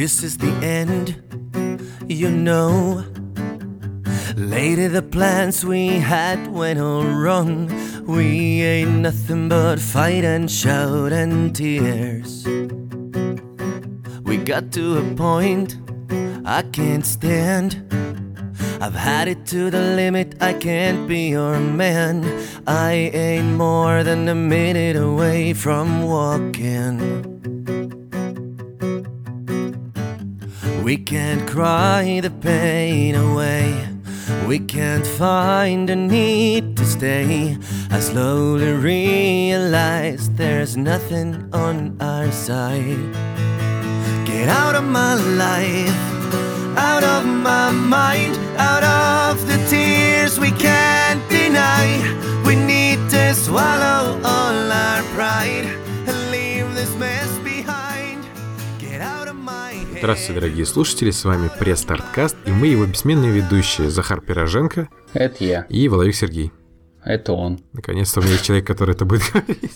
this is the end, you know. Lately, the plans we had went all wrong. We ain't nothing but fight and shout and tears. We got to a point I can't stand. I've had it to the limit, I can't be your man. I ain't more than a minute away from walking. We can't cry the pain away. We can't find a need to stay. I slowly realize there's nothing on our side. Get out of my life, out of my mind, out of the tears we can't deny. We need to swallow all our pride Здравствуйте, дорогие слушатели, с вами пресс-старткаст, и мы его бессменные ведущие Захар Пироженко Это я. и Воловик Сергей. Это он. Наконец-то у меня есть человек, который это будет говорить.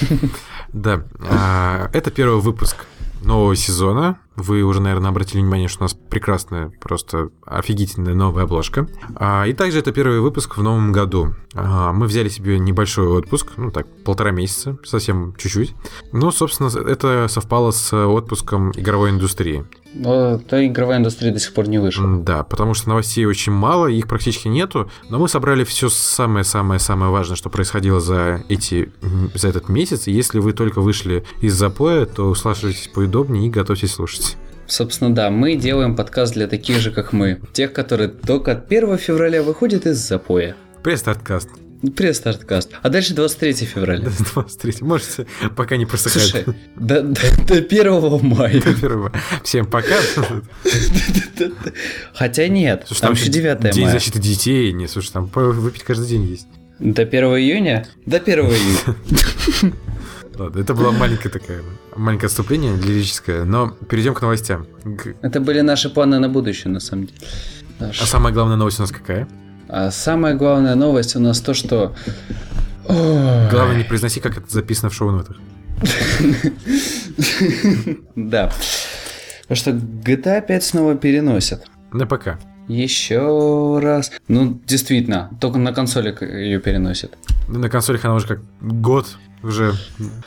Да, а, это первый выпуск нового сезона. Вы уже, наверное, обратили внимание, что у нас прекрасная, просто офигительная новая обложка. А, И также это первый выпуск в новом году. А, Мы взяли себе небольшой отпуск, ну так, полтора месяца, совсем чуть-чуть. Но, собственно, это совпало с отпуском игровой индустрии. Но та игровая индустрия до сих пор не вышла. Да, потому что новостей очень мало, их практически нету, но мы собрали все самое-самое-самое важное, что происходило за, эти, за этот месяц. И если вы только вышли из запоя, то услаживайтесь поудобнее и готовьтесь слушать. Собственно, да, мы делаем подкаст для таких же, как мы. Тех, которые только от 1 февраля выходят из запоя. Пресс-старткаст. Пресс-старткаст. А дальше 23 февраля. До 23. Можете пока не Слушай, просыхать. до, до, до 1 мая. Первого. Всем пока. Хотя нет, Слушай, там еще 9 День мая. защиты детей. Не, слушай, там выпить каждый день есть. До 1 июня? До 1 июня. Ладно, это было маленькое такое, маленькое отступление лирическое, но перейдем к новостям. Это были наши планы на будущее, на самом деле. Наш- А самая главная новость у нас какая? А самая главная новость у нас то, что... Ой. Главное, не произноси, как это записано в шоу-нотах. Да. Потому что GTA 5 снова переносят. На ПК. Еще раз. Ну, действительно, только на консоли ее переносят. На консолях она уже как год, уже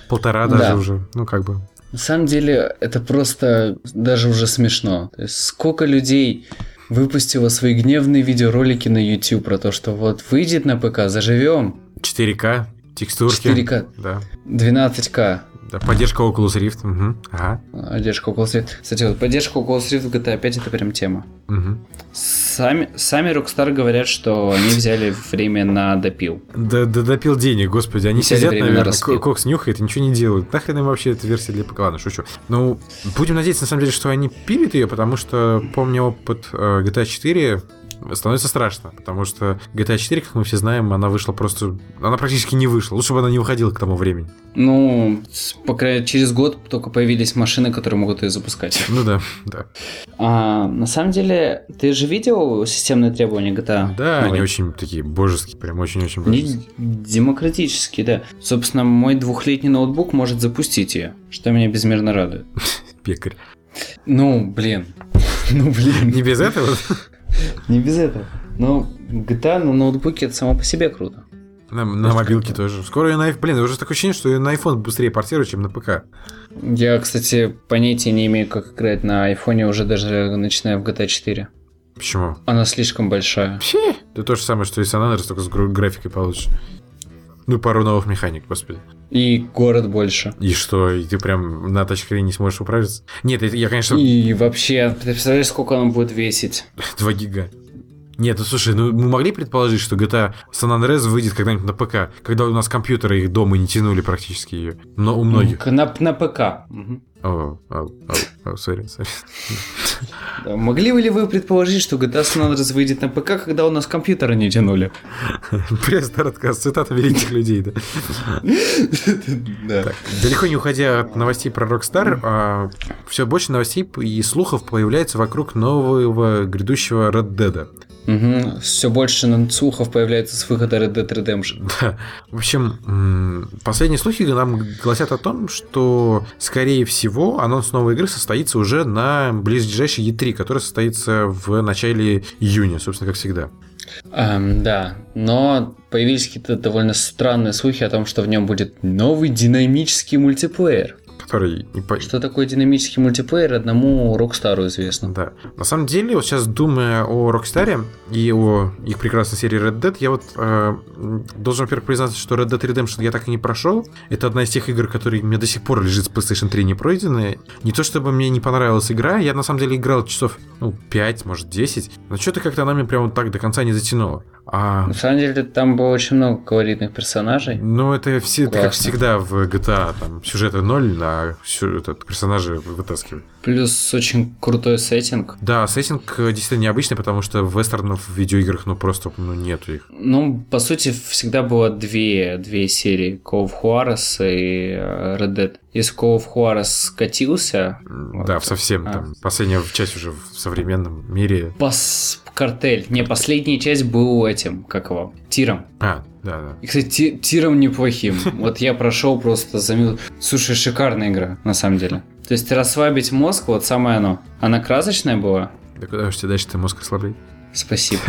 полтора даже Да. уже, ну как бы. На самом деле, это просто даже уже смешно. То есть, сколько людей выпустило свои гневные видеоролики на YouTube про то, что вот выйдет на ПК, заживем. 4К, текстурки. 4К, Да. 12К. Да. Поддержка Oculus Rift. Угу. Ага. Поддержка Oculus Rift. Кстати, вот поддержка Oculus Rift в GTA 5 это прям тема. Мгм. Сами, сами Rockstar говорят, что они взяли время на допил. Да, да допил денег, господи. Они Взяли сидят, на наверное, ко- кокс нюхает и ничего не делают. Нахрен им вообще эта версия для ПК? Ладно, шучу. Ну, будем надеяться, на самом деле, что они пилят ее, потому что, помню опыт э, GTA 4, становится страшно, потому что GTA 4, как мы все знаем, она вышла просто... Она практически не вышла. Лучше бы она не выходила к тому времени. Ну, по крайней через год только появились машины, которые могут ее запускать. Ну да, да. А, на самом деле, ты же видел системные требования GTA? Да, новой? они очень такие божеские, прям очень-очень Они божеские. демократические, да. Собственно, мой двухлетний ноутбук может запустить ее, что меня безмерно радует. Пекарь. Ну, блин. Ну, блин. Не без этого? Не без этого. Ну, GTA на ноутбуке это само по себе круто. На, на мобилке тоже. Скоро и на iPhone. Блин, уже такое ощущение, что и на iPhone быстрее портируют, чем на ПК. Я, кстати, понятия не имею, как играть на айфоне уже даже начиная в GTA 4. Почему? Она слишком большая. Вообще? Это то же самое, что и San Andreas, только с гра- графикой получше. Ну, пару новых механик, господи. И город больше. И что, и ты прям на тачскрине не сможешь управиться? Нет, это я, конечно, И вообще, ты представляешь, сколько она будет весить? 2 гига. Нет, ну слушай, ну мы могли предположить, что GTA San Andreas выйдет когда-нибудь на ПК, когда у нас компьютеры их дома не тянули практически ее. Но у многих. На, на ПК. О, о, о, о, сори, сори. Могли ли вы предположить, что GTA San Andreas выйдет на ПК, когда у нас компьютеры не тянули? Пресс рассказ, цитата великих людей, да. Да. Так, далеко не уходя от новостей про Rockstar, все больше новостей и слухов появляется вокруг нового грядущего Red Dead. Угу. Все больше слухов появляется с выхода Red Dead Redemption. Да. В общем, последние слухи нам гласят о том, что, скорее всего, анонс новой игры состоится уже на ближайшей E3, которая состоится в начале июня, собственно, как всегда. Эм, да, но появились какие-то довольно странные слухи о том, что в нем будет новый динамический мультиплеер который... Не по... Что такое динамический мультиплеер, одному Rockstar известно. Да. На самом деле, вот сейчас думая о Rockstar и о их прекрасной серии Red Dead, я вот э, должен, во-первых, признаться, что Red Dead Redemption я так и не прошел. Это одна из тех игр, которые мне до сих пор лежит с PlayStation 3 не пройденные. Не то, чтобы мне не понравилась игра, я на самом деле играл часов, ну, 5, может, 10, но что-то как-то она мне прямо так до конца не затянула. А... На самом деле там было очень много колоритных персонажей. Ну, это все, это как всегда в GTA, там сюжета ноль, а этот, персонажи вытаскивают. Плюс очень крутой сеттинг. Да, сеттинг э, действительно необычный, потому что вестернов в видеоиграх ну просто ну, нету их. Ну, по сути, всегда было две, две серии Call of Juarez и э, Red Dead. Если Call of Juarez скатился... Да, вот, совсем а. там. Последняя часть уже в современном мире. Пас картель. Не, последняя часть был этим, как его, тиром. А, да, да. И, кстати, тиром неплохим. Вот я прошел просто за минуту. Слушай, шикарная игра, на самом деле. То есть расслабить мозг, вот самое оно. Она красочная была. Да куда уж тебе дальше ты мозг ослаблять? Спасибо.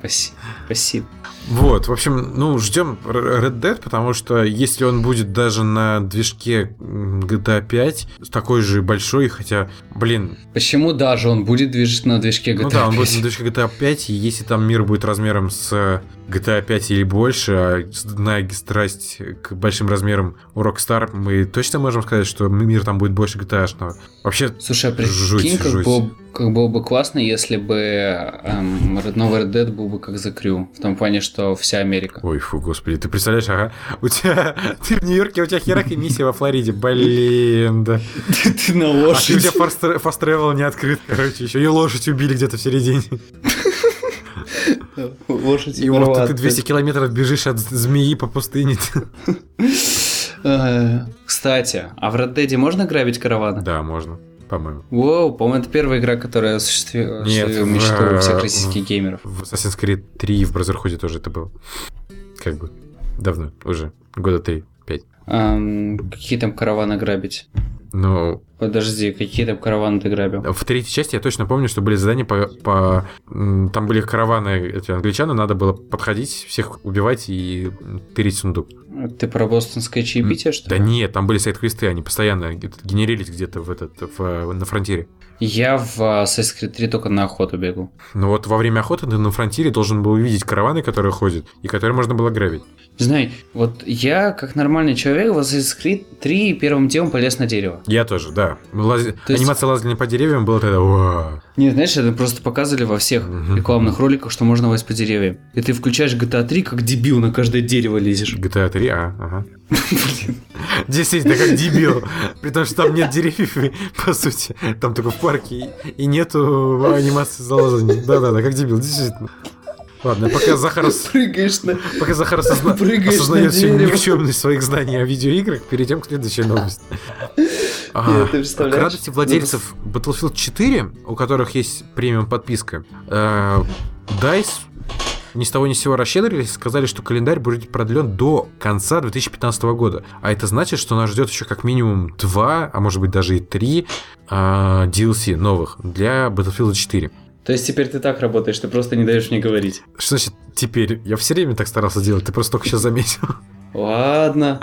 Спасибо. Спасибо. Вот, в общем, ну, ждем Red Dead, потому что если он будет даже на движке GTA 5, такой же большой, хотя, блин... Почему даже он будет движ... на движке GTA 5? Ну да, он будет на движке GTA 5, и если там мир будет размером с GTA 5 или больше, а зная страсть к большим размерам у Rockstar, мы точно можем сказать, что мир там будет больше GTA. -шного. Вообще, Слушай, а прикинь, жуть, как, жуть. Было, как было бы классно, если бы эм, новый Red Dead был бы как The Crew, в том плане, что вся Америка. Ой, фу, господи, ты представляешь, ага, у тебя, ты в Нью-Йорке, у тебя херак и миссия во Флориде, блин, да. Ты на лошади. А у тебя фаст travel не открыт, короче, еще и лошадь убили где-то в середине. Лошадь И вот ты 200 километров бежишь от змеи по пустыне. Кстати, а в Red Dead можно грабить караваны? Да, можно по-моему. Воу, по-моему, это первая игра, которая осуществила мечту всех российских геймеров. В Assassin's Creed 3 в Brotherhood тоже это было. Как бы давно, уже года 3-5. какие там караваны грабить? Ну... Подожди, какие там караваны ты грабил? В третьей части я точно помню, что были задания по... по... Там были караваны, эти англичаны, надо было подходить, всех убивать и тырить сундук. Ты про бостонское чаепитие, что ли? Да нет, там были сайт-квесты, они постоянно генерились где-то в этот, в, на фронтире. Я в Assassin's Creed 3 только на охоту бегу. Ну вот во время охоты ты на фронтире должен был увидеть караваны, которые ходят, и которые можно было грабить. Знай, вот я, как нормальный человек, в Assassin's Creed 3 первым делом полез на дерево. Я тоже, да. Лаз... есть... Анимация лазания по деревьям была тогда... Уа. Нет, знаешь, это просто показывали во всех рекламных роликах, что можно лазить по деревьям. И ты включаешь GTA 3, как дебил на каждое дерево лезешь. GTA 3, а, ага. Действительно, как дебил. При том, что там нет деревьев, по сути. Там только в парке и нету анимации залазания. Да-да-да, как дебил, действительно. Ладно, пока Захар, Прыгаешь на... пока Захар осозна... осознает всю никчемность своих знаний о видеоиграх, перейдем к следующей новости. А, к радости владельцев Battlefield 4, у которых есть премиум подписка, э, DICE ни с того ни с сего расщедрились, сказали, что календарь будет продлен до конца 2015 года. А это значит, что нас ждет еще как минимум два, а может быть даже и три э, DLC новых для Battlefield 4. То есть теперь ты так работаешь, ты просто не даешь мне говорить. Что значит теперь? Я все время так старался делать, ты просто только сейчас заметил. Ладно.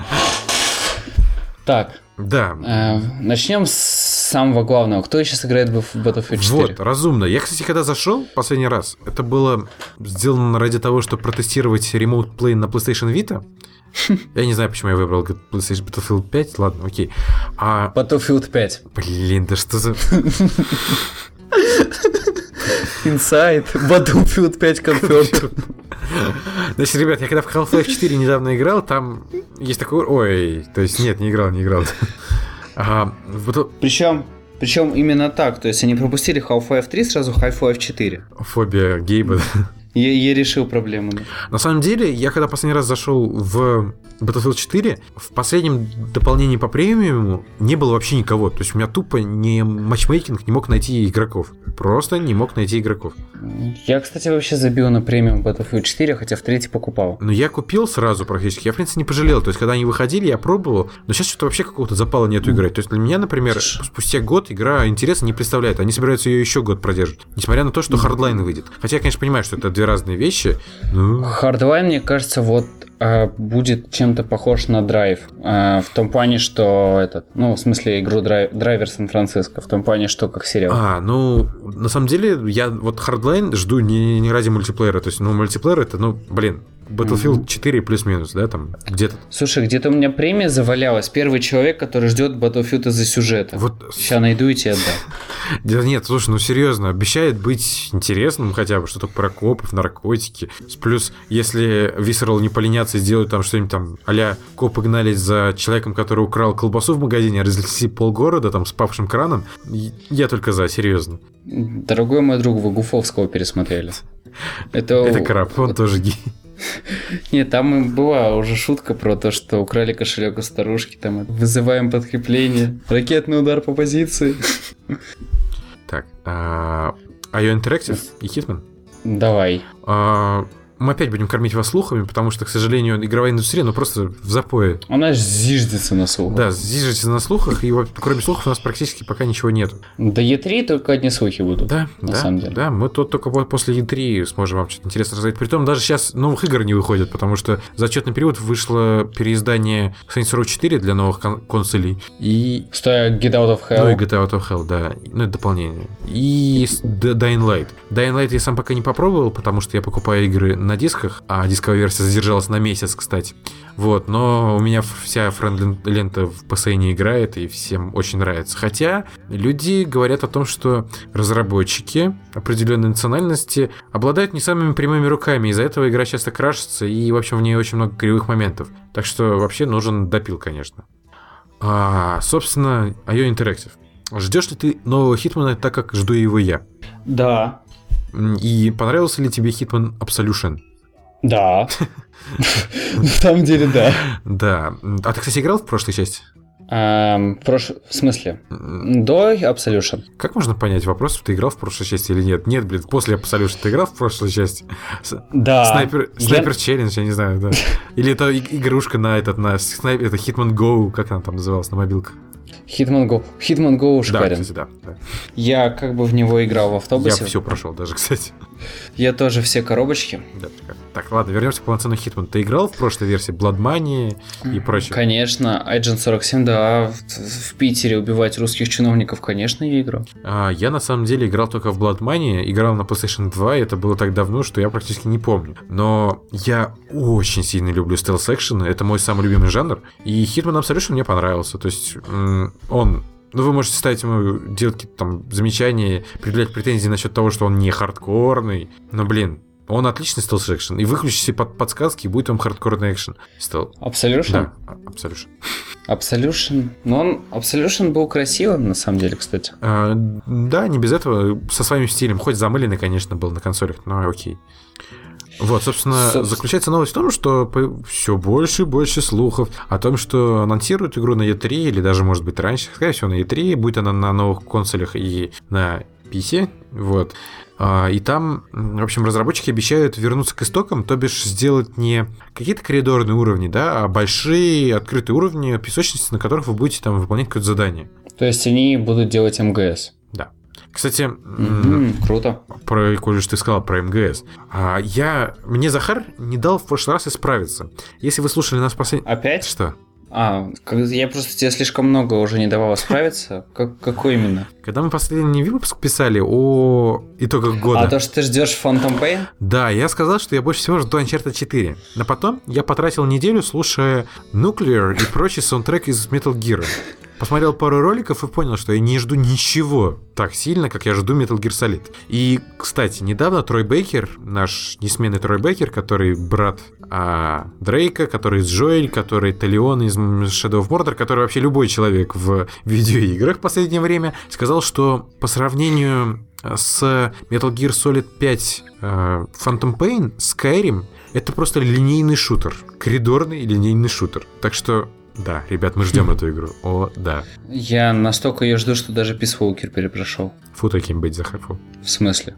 Так. Да. Э, начнем с самого главного. Кто сейчас играет в Battlefield 4? Вот, разумно. Я, кстати, когда зашел последний раз, это было сделано ради того, чтобы протестировать Remote Play на PlayStation Vita. Я не знаю, почему я выбрал PlayStation Battlefield 5. Ладно, окей. А... Battlefield 5. Блин, да что за... Inside, Battlefield 5 Confirmed. Значит, ребят, я когда в Half-Life 4 недавно играл, там есть такой... Ой, то есть нет, не играл, не играл. Ага, Причем причем именно так, то есть они пропустили Half-Life 3, сразу Half-Life 4. Фобия Гейба. Я, я решил проблему. Да. На самом деле, я когда последний раз зашел в Battlefield 4, в последнем дополнении по премиуму не было вообще никого. То есть у меня тупо не матчмейкинг не мог найти игроков. Просто не мог найти игроков. Я, кстати, вообще забил на премиум Battlefield 4, хотя в третий покупал. Но я купил сразу практически. Я, в принципе, не пожалел. То есть, когда они выходили, я пробовал. Но сейчас что-то вообще какого-то запала нету играть. То есть, для меня, например, спустя год игра интереса не представляет. Они собираются ее еще год продержать. Несмотря на то, что Hardline выйдет. Хотя я, конечно, понимаю, что это две разные вещи. Hardline, мне кажется, вот будет чем-то похож на драйв. А, в том плане, что этот, ну, в смысле, игру драйв, драйвер Сан-Франциско, в том плане, что как сериал. А, ну, на самом деле, я вот Hardline жду не, не ради мультиплеера. То есть, ну, мультиплеер это, ну, блин, Battlefield 4 плюс-минус, да, там где-то. Слушай, где-то у меня премия завалялась. Первый человек, который ждет Battlefield из-за сюжета. Вот... Сейчас найду и тебе отдам. Да нет, слушай, ну серьезно, обещает быть интересным хотя бы, что-то про копов, наркотики. Плюс, если Visceral не поленятся и сделают там что-нибудь там, а копы гнались за человеком, который украл колбасу в магазине, а разнесли полгорода там с павшим краном, я только за, серьезно. Дорогой мой друг, вы Гуфовского пересмотрели. Это, Это краб, он тоже гей. Нет, там была уже шутка про то, что украли кошелек у старушки, там вызываем подкрепление, ракетный удар по позиции. Так, а Interactive и Hitman? Давай. Мы опять будем кормить вас слухами, потому что, к сожалению, игровая индустрия, ну, просто в запое. Она зиждется на слухах. Да, зиждется на слухах, и вот, кроме слухов у нас практически пока ничего нет. До E3 только одни слухи будут. Да, на да, самом деле. Да, мы тут только после E3 сможем вам что-то интересное рассказать. Притом даже сейчас новых игр не выходит, потому что за отчетный период вышло переиздание Saints Row 4 для новых кон- консолей. И... Что, Get Out of Hell? Ну и Get Out of Hell, да. Ну, это дополнение. И Dying Light. Dying Light я сам пока не попробовал, потому что я покупаю игры на дисках, а дисковая версия задержалась на месяц, кстати. Вот, но у меня вся френд-лента в PSN играет, и всем очень нравится. Хотя люди говорят о том, что разработчики определенной национальности обладают не самыми прямыми руками, из-за этого игра часто крашится, и, в общем, в ней очень много кривых моментов. Так что вообще нужен допил, конечно. А, собственно, IO Interactive. Ждешь ли ты нового Хитмана так, как жду его я? Да, и понравился ли тебе Hitman Absolution? Да. На самом деле, да. Да. А ты, кстати, играл в прошлой части? в, смысле? До Absolution. Как можно понять вопрос, ты играл в прошлой части или нет? Нет, блин, после Absolution ты играл в прошлой части? Да. Снайпер, снайпер челлендж, я не знаю, да. Или это игрушка на этот, на снайпер, это Hitman Go, как она там называлась, на мобилках? Hitman Go. Hitman Go шикарен. Да, кстати, да, да. Я как бы в него играл в автобусе. Я все прошел даже, кстати. Я тоже все коробочки. Да, так, ладно, вернемся к полноценному Hitman. Ты играл в прошлой версии Blood Money и прочее? Конечно, Agent 47, да, в, в Питере убивать русских чиновников, конечно, я играл. А, я на самом деле играл только в Blood Money, играл на PlayStation 2, и это было так давно, что я практически не помню. Но я очень сильно люблю стелс-экшены, это мой самый любимый жанр, и Hitman Absolution мне понравился, то есть он ну, вы можете ставить ему, делать какие-то там замечания, предъявлять претензии насчет того, что он не хардкорный. Но, блин, он отличный стелс экшен. И выключите под подсказки, и будет вам хардкорный экшен. Стел... Absolution? Да, Absolution. Absolution. Но он Absolution был красивым, на самом деле, кстати. А, да, не без этого. Со своим стилем. Хоть замыленный, конечно, был на консолях, но окей. Вот, собственно, Со... заключается новость в том, что все больше и больше слухов о том, что анонсируют игру на E3, или даже, может быть, раньше, скорее всего, на E3, будет она на новых консолях и на PC, вот. А, и там, в общем, разработчики обещают вернуться к истокам, то бишь сделать не какие-то коридорные уровни, да, а большие открытые уровни песочницы, на которых вы будете там выполнять какое-то задание. То есть они будут делать МГС? Кстати, mm-hmm, круто. Про, коль ты сказал про МГС. А, я, мне Захар не дал в прошлый раз исправиться. Если вы слушали нас последний... Опять? Что? А, я просто тебе слишком много уже не давал справиться. Как, какой именно? Когда мы последний выпуск писали о итогах года. А то, что ты ждешь Phantom Pain? Да, я сказал, что я больше всего жду Uncharted 4. Но потом я потратил неделю, слушая Nuclear и прочий саундтрек из Metal Gear. Посмотрел пару роликов и понял, что я не жду ничего так сильно, как я жду Metal Gear Solid. И, кстати, недавно Трой Бейкер, наш несменный Трой Бейкер, который брат а, Дрейка, который из Джоэль, который Талион из Shadow of Mordor, который вообще любой человек в видеоиграх в последнее время, сказал, что по сравнению с Metal Gear Solid 5 э, Phantom Pain, Skyrim — это просто линейный шутер. Коридорный линейный шутер. Так что да, ребят, мы ждем эту игру. О, да. Я настолько ее жду, что даже Peace Walker перепрошел. Фу таким быть, Захар, фу. В смысле?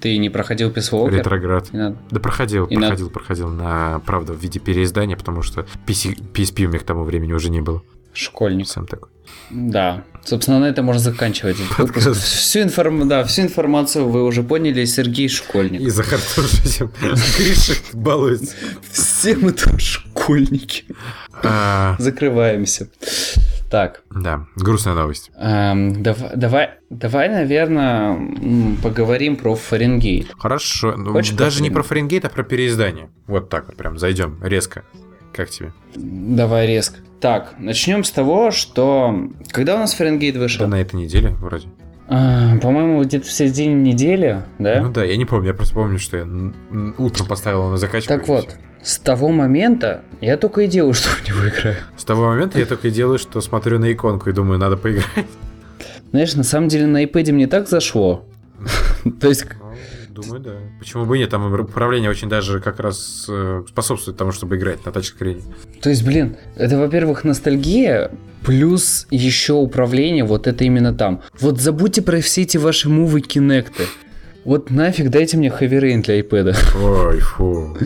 Ты не проходил Peace Walker? Ретроград. Надо. Да проходил, И проходил, надо- проходил на, правда, в виде переиздания, потому что PC, PSP у меня к тому времени уже не было. Школьник. Сам такой. Да. Собственно, на этом можно заканчивать этот. Всю, информ... да, всю информацию вы уже поняли. Сергей Школьник. И Захар тоже этим Гриша балуется. Все мы тоже школьники. А, Закрываемся. Так, Да, грустная новость. эм, дав- давай, давай, наверное, поговорим про Фаренгейт. Хорошо. ну, Хочешь даже про не про Фаренгейт, а про переиздание. Вот так вот прям зайдем резко. Как тебе? Давай резко. Так, начнем с того, что... Когда у нас Фаренгейт Да вышел? на этой неделе вроде. А, по-моему, где-то в середине недели, да? Ну да, я не помню, я просто помню, что я утром поставил на закачку. Так вот, всё. С того момента я только и делаю, что в него играю. С того момента я только и делаю, что смотрю на иконку и думаю, надо поиграть. Знаешь, на самом деле на iPad мне так зашло. То есть, Ну, Думаю, да. Почему бы и нет? Там управление очень даже как раз э, способствует тому, чтобы играть на тачскрине. то есть, блин, это, во-первых, ностальгия, плюс еще управление, вот это именно там. Вот забудьте про все эти ваши мувы кинекты. Вот нафиг дайте мне Rain для iPad. Ой, фу.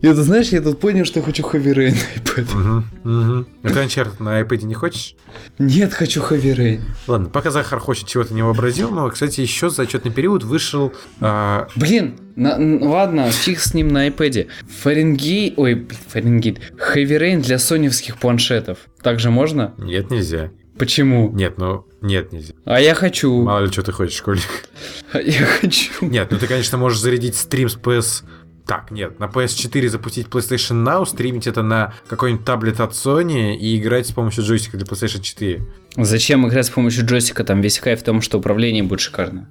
Я, ты знаешь, я тут понял, что хочу Heavy Rain на iPad. Мгм, мгм. А Uncharted на iPad не хочешь? Нет, хочу Heavy Rain. Ладно, пока Захар хочет чего-то не вообразил, но, кстати, еще за отчетный период вышел... а, Блин, на- ладно, фиг с ним на iPad. Фаренгейт, ой, Фаренгейт. Heavy Rain для соневских планшетов. Также можно? Нет, нельзя. Почему? Нет, ну, нет, нельзя. А я хочу. Мало ли, что ты хочешь, школьник. А я хочу. Нет, ну ты, конечно, можешь зарядить стрим с PS... Так, нет, на PS4 запустить PlayStation Now, стримить это на какой-нибудь таблет от Sony и играть с помощью джойстика для PlayStation 4. Зачем играть с помощью джойстика? Там весь кайф в том, что управление будет шикарно.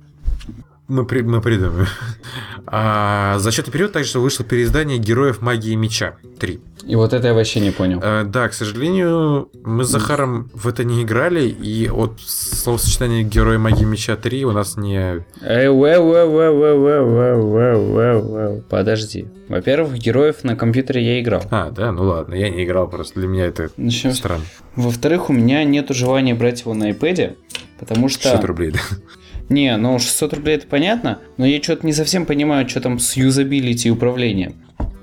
Мы, при, мы придумаем. А, зачетный период также вышло переиздание Героев Магии Меча 3. И вот это я вообще не понял. А, да, к сожалению, мы с Захаром в это не играли, и от словосочетания Герои Магии Меча 3 у нас не... Подожди. Во-первых, Героев на компьютере я играл. А, да? Ну ладно, я не играл, просто для меня это Начнем. странно. Во-вторых, у меня нет желания брать его на iPad, потому что... 600 рублей, да? Не, ну 600 рублей это понятно, но я что-то не совсем понимаю, что там с юзабилити и управлением.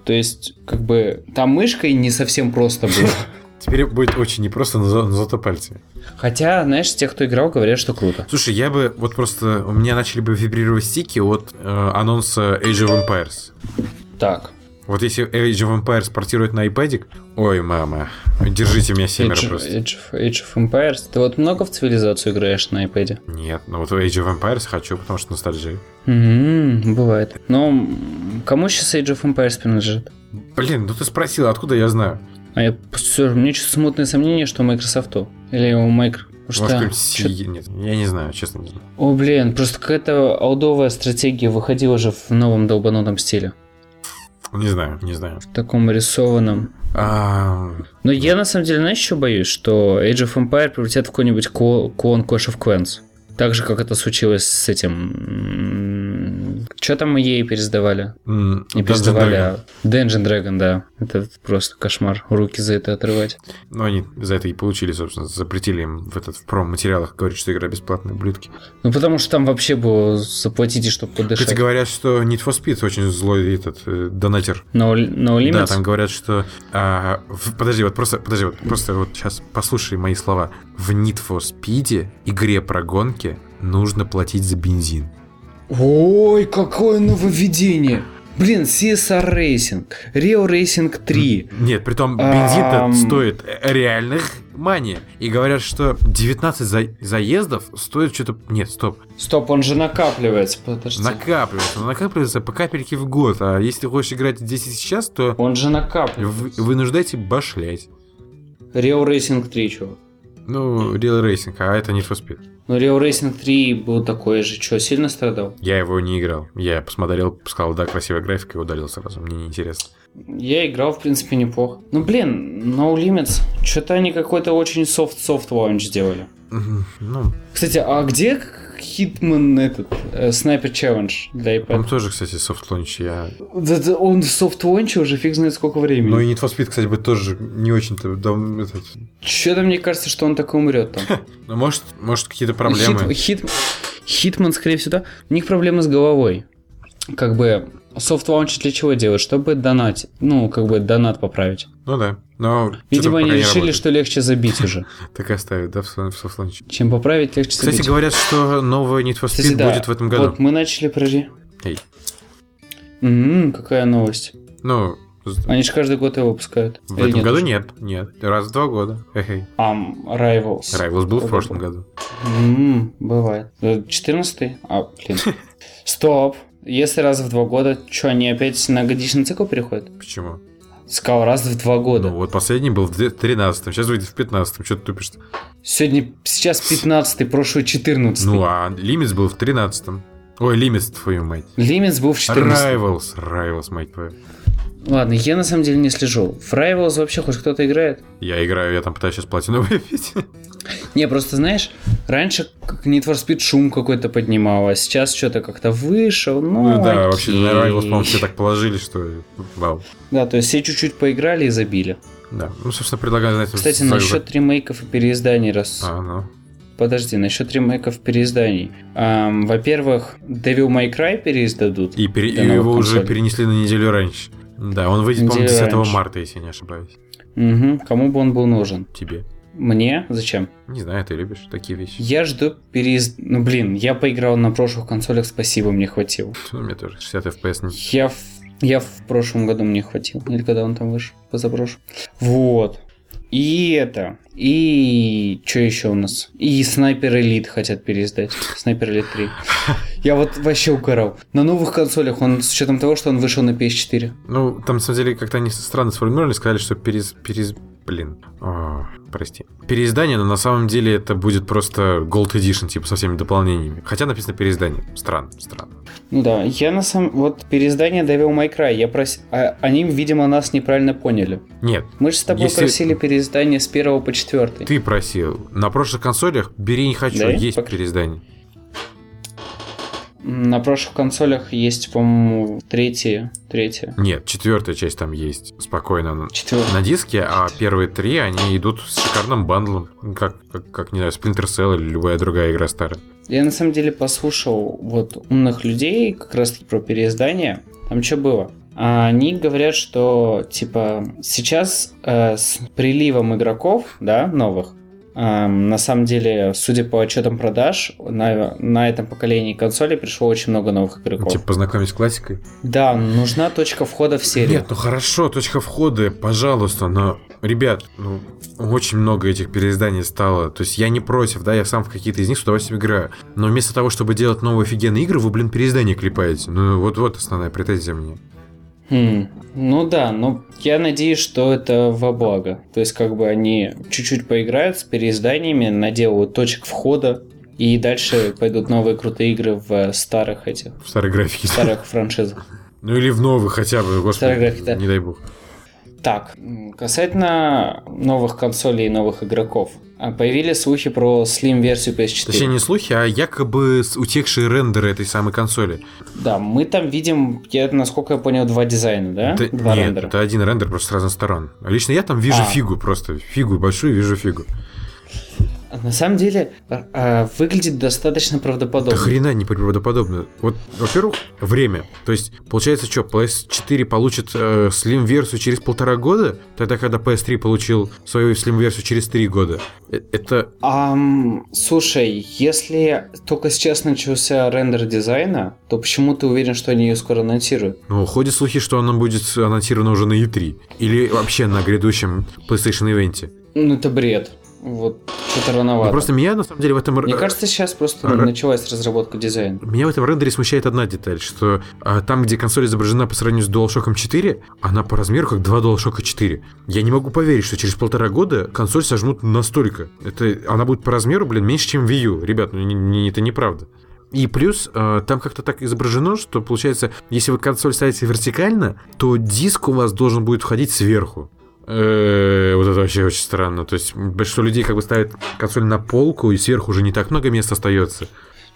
То есть, как бы, там мышкой не совсем просто было. Теперь будет очень непросто, но, за- но зато пальцами. Хотя, знаешь, те, кто играл, говорят, что круто. Слушай, я бы вот просто... У меня начали бы вибрировать стики от э, анонса Age of Empires. Так, Вот если Age of Empires портирует на iPad, ой, мама, держите меня семеро Age, просто. Age of, Age of Empires. Ты вот много в цивилизацию играешь на iPad? Нет, ну вот Age of Empires хочу, потому что ностальжия. М, бывает. Но кому сейчас Age of Empires принадлежит? Блин, ну ты спросил, откуда я знаю? А я, всё, у меня что-то смутное сомнение, что Microsoft. Или у Microsoft. Может, Что? Чё- Си- Нет, я не знаю, честно не знаю. О, блин, просто какая-то аудовая стратегия выходила же в новом долбанутом стиле. Не знаю, не знаю. В таком рисованном. А, Но я на самом деле, знаешь, еще боюсь, что Age of Empire превратят в какой-нибудь ко- клон Clash of Clans. Так же, как это случилось с этим... Что там мы ей пересдавали? м, Не Dungeon пересдавали, Dragon. а Dungeon Dragon, да. Это просто кошмар. Руки за это отрывать. Ну, они за это и получили, собственно, запретили им в этот в промо-материалах говорить, что игра бесплатная, блюдки. Ну, потому что там вообще было заплатите, чтобы подышать. Кстати, говорят, что Need for Speed очень злой этот э, донатер. No, no Limits? Да, там говорят, что... а, в- подожди, вот просто, подожди, вот просто вот сейчас послушай мои слова. В Need for Speed, игре про гонки, нужно платить за бензин. Ой, какое нововведение! Блин, CSR Racing, Rio Racing 3. Нет, притом бензин-то Ам. стоит реальных мани. И говорят, что 19 за- заездов стоит что-то... Нет, стоп. Стоп, он же накапливается, подожди. Накапливается. Но накапливается по капельке в год. А если ты хочешь играть здесь и сейчас, то Он же вы, накапливается. вынуждайте башлять. Real Racing 3, чувак. Ну, Real Racing, а это Need for Speed. Ну, Real Racing 3 был такой же. Что, сильно страдал? Я его не играл. Я посмотрел, сказал, да, красивая графика, и удалил сразу. Мне неинтересно. Я играл, в принципе, неплохо. Ну, блин, No Limits. Что-то они какой-то очень soft-soft launch сделали. Ну, Кстати, а где, Hitman этот, э, Sniper Challenge для Он iPad. тоже, кстати, soft launch. Я... Да- да Он в soft launch е уже фиг знает сколько времени. Ну и Need for Speed, кстати, бы тоже не очень-то... дав- этот- Что-то мне кажется, что он так и умрет там. Ну, может, может какие-то проблемы. Хит, хит- Хитман, скорее всего, да. У них проблемы с головой. Как бы soft launch для чего делают? Чтобы донать. Ну, как бы донат поправить. Ну да. Но Видимо, они решили, работает. что легче забить уже. Так и оставят, да, в со- в soft launch е. Чем поправить, легче Кстати, забить. говорят, что новый Need for Speed Кстати, будет в этом году. Вот мы начали про... Эй. М, какая новость. Ну, Они же каждый год его выпускают. в Или этом году уже? нет, нет. Раз в два года. Эй, Ам, Rivals. Rivals был в прошлом был? году. М, бывает. 14 А, блин. Стоп. Если раз в два года, что, они опять на годичный цикл переходят? Почему? Сказал, раз в два года. Ну, вот последний был в 13 сейчас выйдет в 15 Что ты тупишь -то? Сегодня, сейчас 15 прошлый 14 Ну, а Лимитс был в 13 Ой, Лимитс, твою мать. Лимитс был в 14 Rivals, Rivals, мать твою. Ладно, я на самом деле не слежу. В Rivals вообще хоть кто-то играет? Я играю, я там пытаюсь сейчас платину выбить. Не, просто знаешь, раньше Need for Speed шум какой-то поднимал, а сейчас что-то как-то вышел, ну, Ну да, вообще окей. на Rivals, по-моему, все так положили, что вау. Да, то есть все чуть-чуть поиграли и забили. Да. Ну, собственно, предлагаю, знаете, Кстати, за- насчет ремейков и переизданий, раз... А, ну. Подожди, насчет ремейков переизданий. Ам, во-первых, Devil May Cry переиздадут. И, пере- и его уже консолей. перенесли на неделю раньше. Да, он выйдет, по-моему, Неделю 10 раньше. марта, если я не ошибаюсь. Мгм, Кому бы он был нужен? Тебе. Мне? Зачем? Не знаю, ты любишь такие вещи. Я жду переизд... Ну, блин, я поиграл на прошлых консолях, спасибо, мне хватило. Ну, мне тоже 60 FPS. не- Я в... Я в прошлом году мне хватил. Или когда он там вышел? Позапрошлым. Вот. И это. И что еще у нас? И Снайпер Элит хотят переиздать. Снайпер Элит 3. Я вот вообще угорал. На новых консолях он, с учетом того, что он вышел на PS4. Ну, там, на самом деле, как-то они странно сформулировали, сказали, что перез... перез... Блин. О, прости. Переиздание, но на самом деле это будет просто Gold Edition, типа, со всеми дополнениями. Хотя написано переиздание. Странно, странно. Ну да, я на самом... Вот переиздание Devil May Cry, я прос... а, они, видимо, нас неправильно поняли. Нет, Мы же с тобой Если- просили переиздание с первого по четвертый. ты просил. На прошлых консолях бери не хочу, Да? есть Пок- переиздание. На прошлых консолях есть, по-моему, третье. Третье. Нет, четвертая часть там есть спокойно на- Четвертое. на диске, а первые три, они идут с шикарным бандлом. Как, как, как, не знаю, Splinter Cell или любая другая игра старая. Я на самом деле послушал вот умных людей как раз таки про переиздание. Там что было? А Они говорят, что типа сейчас э, с приливом игроков, да, новых, на самом деле, судя по отчетам продаж, на, на этом поколении консолей пришло очень много новых игроков. Типа познакомить с классикой. Да, нужна точка входа в серию. Нет, ну хорошо, точка входа, пожалуйста, но, ребят, ну, очень много этих переизданий стало. То есть я не против, да, я сам в какие-то из них с удовольствием играю. Но вместо того, чтобы делать новые офигенные игры, вы, блин, переиздания клепаете. Ну, вот-вот основная претензия мне. Хм, ну да, но я надеюсь, что это во благо. То есть, как бы они чуть-чуть поиграют с переизданиями, наделают точек входа, и дальше пойдут новые крутые игры в старых этих, В старой графике. старых франшизах. Ну или в новых хотя бы, господи, Старой графике, да. не дай бог. Так, касательно новых консолей и новых игроков. А Появились слухи про Slim-версию PS4. Точнее, не слухи, а якобы утекшие рендеры этой самой консоли. Да, мы там видим, я, насколько я понял, два дизайна, да? Это- два нет, рендера. это один рендер просто с разных сторон. Лично я там вижу А. фигу просто. Фигу большую вижу фигу. На самом деле, а, а, выглядит достаточно правдоподобно. Да хрена не правдоподобно. Вот, во-первых, время. То есть, получается, что, PS4 получит э, Slim-версию через полтора года, тогда, когда PS3 получил свою Slim-версию через три года. Э, Это... Ам, слушай, если только сейчас начался рендер дизайна, то почему ты уверен, что они ее скоро анонсируют? Ну, ходят слухи, что она будет анонсирована уже на E3. Или вообще на грядущем PlayStation ивенте. Ну, это бред. Вот, что-то рановато. Ну, просто меня, на самом деле, в этом... Мне кажется, сейчас просто Р- началась разработка дизайна. Меня в этом рендере смущает одна деталь, что а, там, где консоль изображена по сравнению с DualShock 4, она по размеру как два DualShock 4. Я не могу поверить, что через полтора года консоль сожмут настолько. Это, она будет по размеру, блин, меньше, чем Wii U. Ребят, ну не- не- это неправда. И плюс, э, там как-то так изображено, что получается, если вы консоль ставите вертикально, то диск у вас должен будет входить сверху. Э, Вот это вообще очень странно. То есть большинство людей как бы ставят консоль на полку, и сверху уже не так много места остается.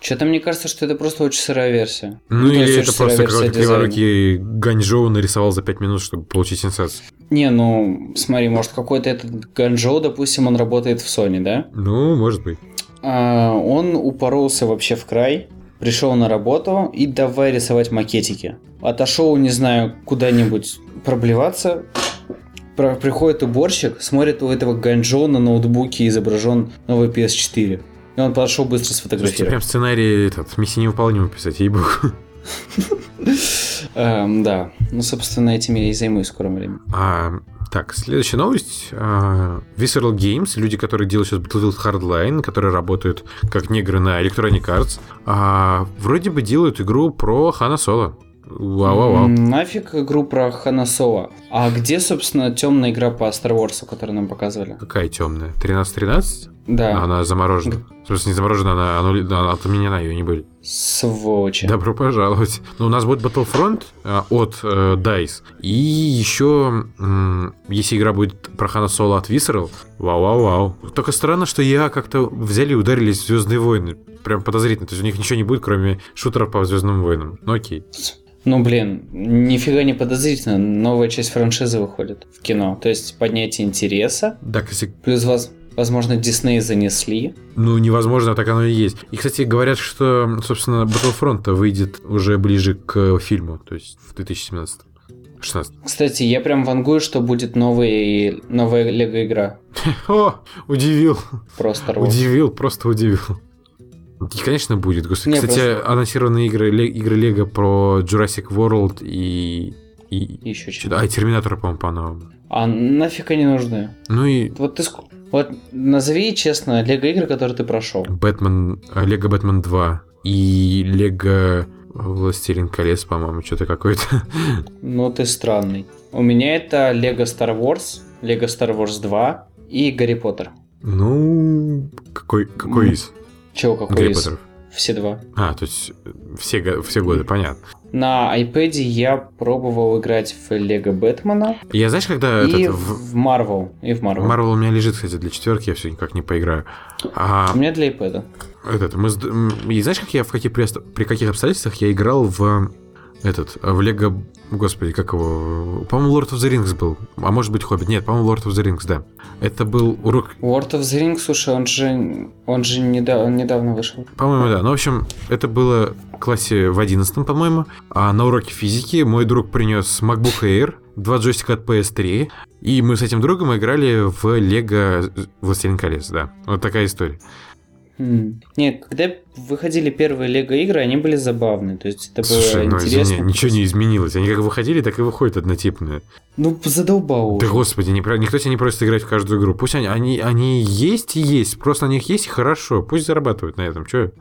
Что-то мне кажется, что это просто очень сырая версия. Ну, то или это просто какой-то криворукий Ганчжоу нарисовал за 5 минут, чтобы получить сенсацию. Не, ну, смотри, может какой-то этот Ганчжоу, допустим, он работает в Sony, да? Ну, может быть. А, он упоролся вообще в край, пришел на работу и давай рисовать макетики. Отошел, не знаю, куда-нибудь проблеваться, Про- приходит уборщик, смотрит у этого Ганчжоу на ноутбуке изображен новый PS4. И он подошел быстро сфотографировать. прям сценарий этот, миссии невыполнимый писать, ей-богу. Эм, да, ну, собственно, этим я и займусь в скором времени. А, так, следующая новость. А, Visceral Games, люди, которые делают сейчас Battlefield Hardline, которые работают как негры на Electronic Arts, а, вроде бы делают игру про Хана Соло. Вау-вау-вау. М, Нафиг игру про Хана Соло. А где, собственно, темная игра по Star Wars, которую нам показывали? Какая темная? 13-13? Да, Она заморожена. В смысле, не заморожена, она, она отменена, ее не будет. сволочи. Добро пожаловать. Ну, у нас будет Battlefront а, от э, DICE. И еще, м, если игра будет про Хана Соло от Visceral, вау-вау-вау. Только странно, что я как-то взяли и ударились в Звездные войны. Прям подозрительно. То есть у них ничего не будет, кроме шутеров по Звездным войнам. Ну окей. Ну, блин, нифига не подозрительно. Новая часть франшизы выходит в кино. То есть поднятие интереса. Да, если Плюс, воз- возможно, Дисней занесли. Ну, невозможно, так оно и есть. И, кстати, говорят, что, собственно, Battlefront выйдет уже ближе к фильму, то есть в 2017 16 Кстати, я прям вангую, что будет новый, новая лего-игра О, удивил. про Star Wars. Удивил, просто удивил. И, конечно, будет. Господи, Не, кстати, просто- анонсированы игры, игры Лего про Jurassic World и... И, Еще что-то- а, и Терминатора, по-моему, по-новому. А нафиг они нужны? Ну и Вот ты Вот назови честно лего-игры, которые ты прошел. Бэтмен, э, Лего Бэтмен 2 и Лего Властелин колец, по-моему, что-то какое-то. Ну, ты странный. У меня это Лего Star Wars, Лего Star Wars 2 и Гарри Поттер. Ну, какой, какой из Чего, какой Гарри из? Поттеров? Все два. А, то есть э, все, все годы, понятно. На iPad я пробовал играть в Лего Бэтмена Я знаешь, когда и этот, в Marvel. И в Marvel. Marvel у меня лежит, кстати, для четверки, я все никак не поиграю. А У меня для iPad. этот, мы, и знаешь, как я в каких, при каких обстоятельствах я играл в этот, в Лего, господи, как его, по-моему, Lord of the Rings был, а может быть Хоббит, нет, по-моему, Lord of the Rings, да. Это был урок, World of the Rings, слушай, он же, он же неда- он недавно вышел. по-моему, да. Ну, в общем, это было в классе в 11 по-моему, а на уроке физики мой друг принес MacBook Air, два джойстика от PS3, и мы с этим другом играли в Лего Властелин колец, да. Вот такая история. Нет, когда выходили первые Лего игры, они были забавные. То есть это Слушай, было ну интересно. извини, ничего не изменилось. Они как выходили, так и выходят однотипные. Ну, задолбал Да уже. господи, не никто тебя не просит играть в каждую игру. Пусть они, они, они есть и есть. Просто на них есть и хорошо. Пусть зарабатывают на этом. Че?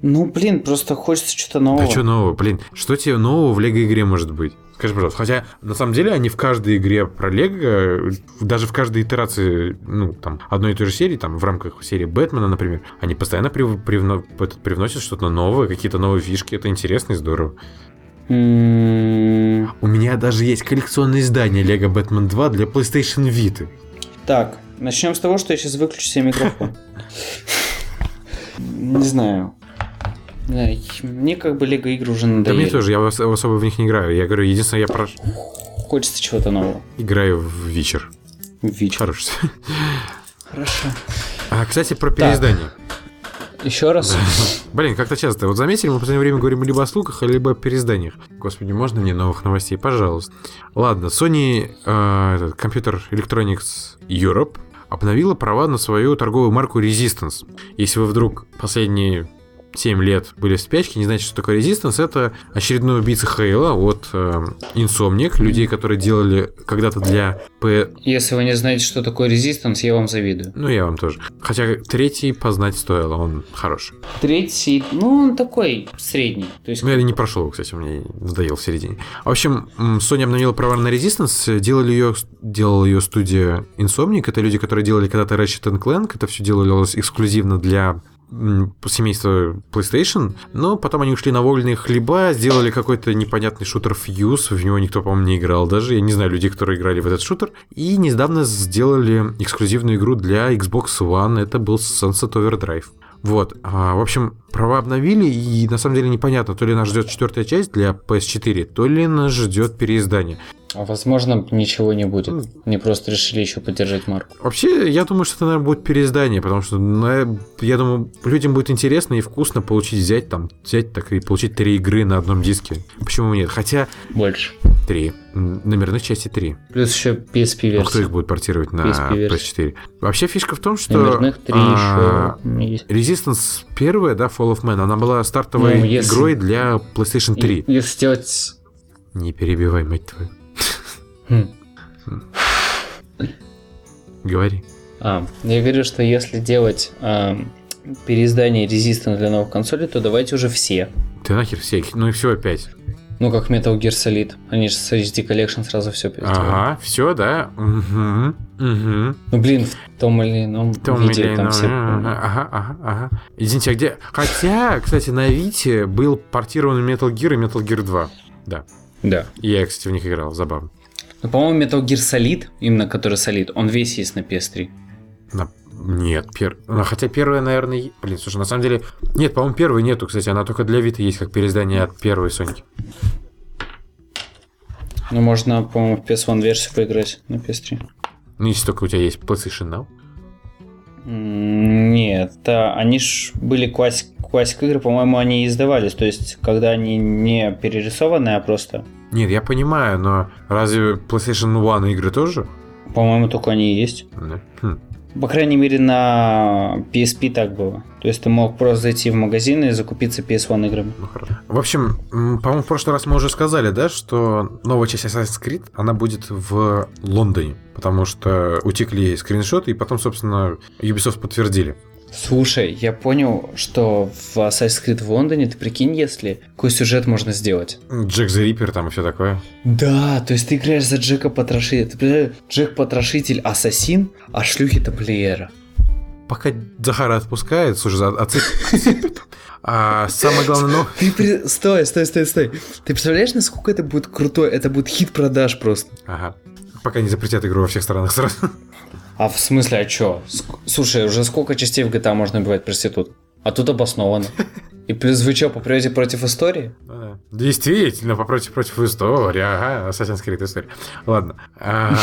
Ну, блин, просто хочется что-то нового. Да что нового? Блин, что тебе нового в Лего игре может быть? Скажи, пожалуйста. Хотя, на самом деле, они в каждой игре про Лего, даже в каждой итерации, ну, там, одной и той же серии, там, в рамках серии Бэтмена, например, они постоянно прив- привно- этот, привносят что-то новое, какие-то новые фишки. Это интересно и здорово. У меня даже есть коллекционное издание Лего Бэтмен 2 для PlayStation Vita. Так, начнем с того, что я сейчас выключу себе микрофон. Не знаю. Мне как бы Лего игры уже Да мне надоели. тоже, я ос- особо в них не играю. Я говорю, единственное, я про... Хочется чего-то нового. играю в вечер. Вечер. Хороший. Хорошо. А, кстати, про переиздание. Еще раз. Блин, как-то часто. Вот заметили, мы в последнее время говорим либо о слухах, либо о переизданиях. Господи, можно мне новых новостей? Пожалуйста. Ладно, Sony э, этот, Computer Electronics Europe обновила права на свою торговую марку Resistance. Если вы вдруг последние 7 лет были в спячке, не знаете, что такое Resistance, это очередной убийца Хейла от э, Insomniac, людей, которые делали когда-то для P... Если вы не знаете, что такое резистанс, я вам завидую. Ну, я вам тоже. Хотя третий познать стоило, он хороший. Третий, ну, он такой средний. То есть, Ну, я не прошел его, кстати, мне надоел в середине. В общем, Sony обновила права на Resistance, делали ее, делала ее студия Insomniac, это люди, которые делали когда-то Ratchet Clank, это все делалось эксклюзивно для м, семейства PlayStation, но потом они ушли на вольные хлеба, сделали какой-то непонятный шутер Fuse, в него никто, по-моему, не играл даже, я не знаю людей, которые играли в этот шутер, и недавно сделали эксклюзивную игру для Xbox One, это был Sunset Overdrive. Вот. А, в общем, права обновили, и на самом деле непонятно, то ли нас ждет четвертая часть для PS4, то ли нас ждет переиздание. А возможно, ничего не будет. Они просто решили еще поддержать марку. Вообще, я думаю, что это, наверное, будет переиздание, потому что, ну, я думаю, людям будет интересно и вкусно получить, взять там, взять так и получить три игры на одном диске. Почему нет? Хотя... Больше. Три. Номерных части три. Плюс еще PSP-версия. А кто их будет портировать на PS4? Вообще фишка в том, что... Номерных три а, еще. Resistance первая, да, Fall of Man, она была стартовой ну, если... игрой для PlayStation 3. Если сделать... Не перебивай, мать твою. Хм. Говори. А, я говорю, что если делать а, переиздание Resistance для новых консолей, то давайте уже все. Ты нахер все? Ну и все опять. Ну, как Metal Gear Solid. Они же с HD Collection сразу все перестроили. Ага, все, да? Угу, угу. Ну, блин, в том или ином в том виде или там все... Ага, ага, ага. Извините, а где... Хотя, кстати, на Вите был портирован Metal Gear и Metal Gear 2. Да. Да. Я, кстати, в них играл, забавно. Ну, по-моему, Metal Gear Solid, именно который Solid, он весь есть на PS3. На... Нет, пер... ну, хотя первая, наверное... Блин, слушай, на самом деле... Нет, по-моему, первой нету, кстати. Она только для Vita есть, как переиздание от первой Соньки. Ну, можно, по-моему, в PS1 версию поиграть на PS3. Ну, если только у тебя есть PlayStation Now. Нет, да, они ж были классик, классик игры, по-моему, они издавались. То есть, когда они не перерисованные, а просто нет, я понимаю, но разве PlayStation One игры тоже? По-моему, только они и есть. Да. Хм. По крайней мере, на PSP так было. То есть ты мог просто зайти в магазин и закупиться PS1 играми. Ну, хорошо. В общем, по-моему, в прошлый раз мы уже сказали, да, что новая часть Assassin's Creed, она будет в Лондоне, потому что утекли скриншоты, и потом, собственно, Ubisoft подтвердили. Слушай, я понял, что в Assassin's Creed в Лондоне, ты прикинь, если какой сюжет можно сделать? Джек the Риппер там и все такое. Да, то есть ты играешь за Джека Потрошителя. Ты представляешь, Джек Потрошитель ассасин, а шлюхи тамплиера. Пока Захара отпускает, слушай, отцы... А самое главное, ну... Ты при... Стой, стой, стой, стой. Ты представляешь, насколько это будет крутой? Это будет хит продаж просто. Ага. Пока не запретят игру во всех странах сразу. А в смысле, а чё? Слушай, уже сколько частей в GTA можно убивать проститут? А тут обоснованно. И плюс вы что, попрете против истории? Ну Действительно, попротив против истории. Ага, Assassin's Creed история. Ладно. А,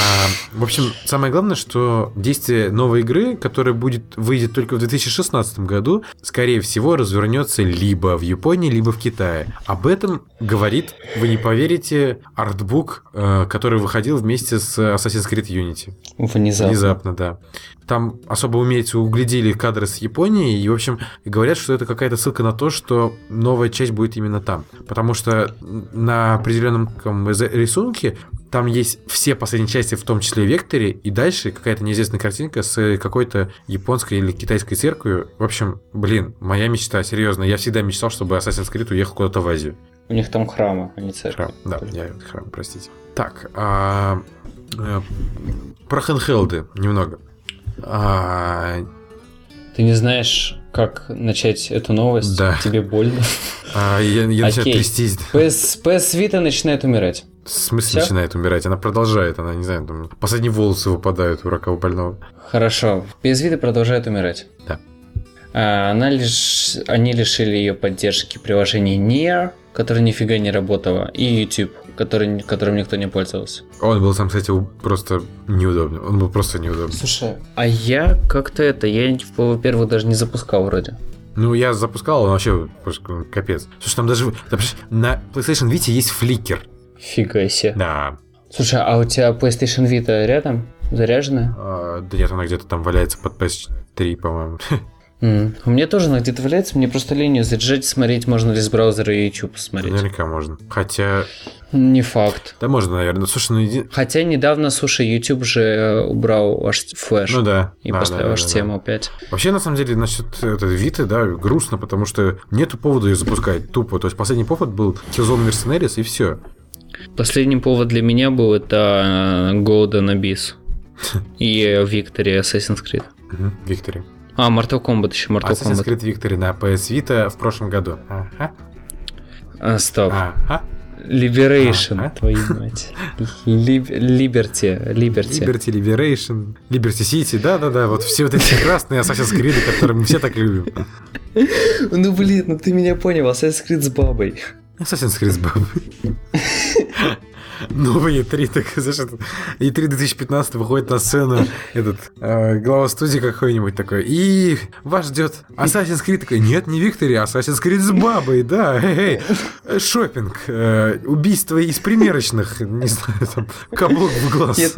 в общем, самое главное, что действие новой игры, которая будет выйдет только в 2016 году, скорее всего, развернется либо в Японии, либо в Китае. Об этом говорит, вы не поверите, артбук, э, который выходил вместе с Assassin's Creed Unity. Внезапно. Внезапно, да. Там особо умеете углядели кадры с Японии, и, в общем, говорят, что это какая-то ссылка на то, что новая часть будет именно там. Потому что на определенном рисунке там есть все последние части, в том числе Векторе, и дальше какая-то неизвестная картинка с какой-то японской или китайской церковью. В общем, блин, моя мечта, серьезно. Я всегда мечтал, чтобы Assassin's Creed уехал куда-то в Азию. У них там храмы, а не церковь. Храм, да, я храм, простите. Так, а, а, про хендхелды немного. А... Ты не знаешь, как начать эту новость? Да. Тебе больно? А, я я начинаю трястись. PS, PS Vita начинает умирать. В смысле Всё? начинает умирать? Она продолжает, она, не знаю, там, последние волосы выпадают у ракового больного. Хорошо, PS Vita продолжает умирать. Да. А, она лишь, они лишили ее поддержки приложений Near, которое нифига не работало, и YouTube который, которым никто не пользовался. Он был сам, кстати, просто неудобный. Он был просто неудобный. Слушай, а я как-то это, я, во-первых, даже не запускал вроде. Ну, я запускал, он вообще капец. Слушай, там даже на PlayStation Vita есть фликер. Фига себе. Да. Слушай, а у тебя PlayStation Vita рядом? Заряженная? А, да нет, она где-то там валяется под PS3, по-моему. Mm. У меня тоже она где-то валяется, мне просто лень заряжать, смотреть, можно ли с браузера YouTube посмотреть. Наверняка можно. Хотя... Не факт. Да можно, наверное. Слушай, ну иди... Хотя недавно, слушай, YouTube же э, убрал ваш флеш. Ну да. И да, поставил да, HTML5. Да, да. Вообще, на самом деле, насчет этой Виты, да, грустно, потому что нету повода ее запускать тупо. То есть последний повод был Killzone Mercenaries и все. Последний повод для меня был это э, Golden Abyss и Victory Assassin's Creed. Victory. А, Mortal Kombat еще, Mortal Assassin's Kombat. Creed Victory на PS Vita в прошлом году. Ага. А, стоп. Ага. Liberation, А, а? твою мать. Либ- Liberty, Liberty. Liberty, Liberation, Liberty City, да-да-да, вот все вот эти красные Assassin's Creed, которые мы все так любим. Ну блин, ну ты меня понял, Assassin's Creed с бабой. Assassin's Creed с бабой. Новые E3, так знаешь, это- E3 2015 выходит на сцену этот э, глава студии какой-нибудь такой, и вас ждет Assassin's Creed такой, нет, не Виктори, а Assassin's Creed с бабой, да, эй, эй, шопинг, э, убийство из примерочных, не знаю, там, каблук в глаз. Нет.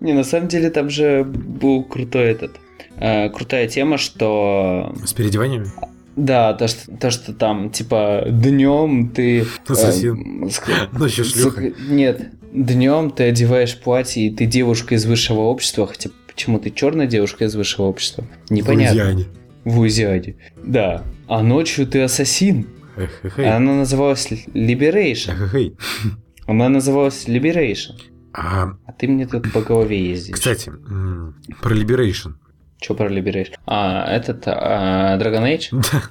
Не, на самом деле там же был крутой этот. э, крутая тема, что С переодеваниями? Да, то что, то, что там, типа, днем ты... э, Ассасин. ск- Ночью шлюха. Сука, Нет, днем ты одеваешь платье, и ты девушка из высшего общества, хотя почему ты черная девушка из высшего общества? Непонятно. Луизиане. В Луизиане. Да. А ночью ты ассасин. Эх. Она называлась Liberation. Эх. Она называлась Liberation. А, А ты мне тут по голове ездишь. кстати, про Liberation. Что про Liberation? А, этот а, Dragon Age?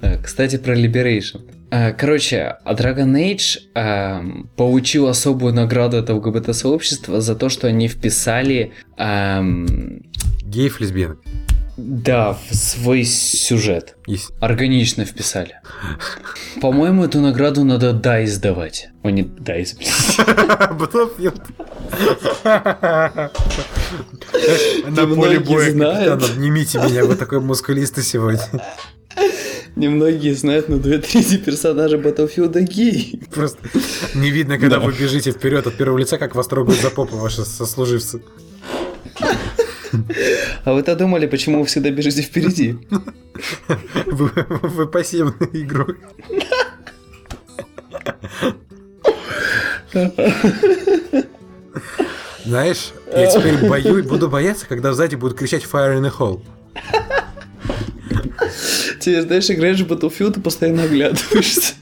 Да. Э, Кстати, про Liberation. Э, Короче, а Dragon Age эм, получил особую награду от ЛГБТ-сообщества за то, что они вписали эм, Геев, лесбиянок. да, в свой сюжет. Есть. Органично вписали. По-моему, эту награду надо DICE сдавать. О, не DICE, блин. На поле боя, знают. капитан, обнимите меня, вы такой мускулистый сегодня. Немногие знают, но две трети персонажа Battlefield гей. Просто не видно, когда Да. вы бежите вперед от первого лица, как вас трогают за попу ваши сослуживцы. А вы-то думали, почему вы всегда бежите впереди? Вы, вы пассивный игрок. Знаешь, я теперь боюсь, буду бояться, когда сзади будут кричать Fire in the Hole. Тебе, знаешь, играешь в Battlefield и постоянно оглядываешься.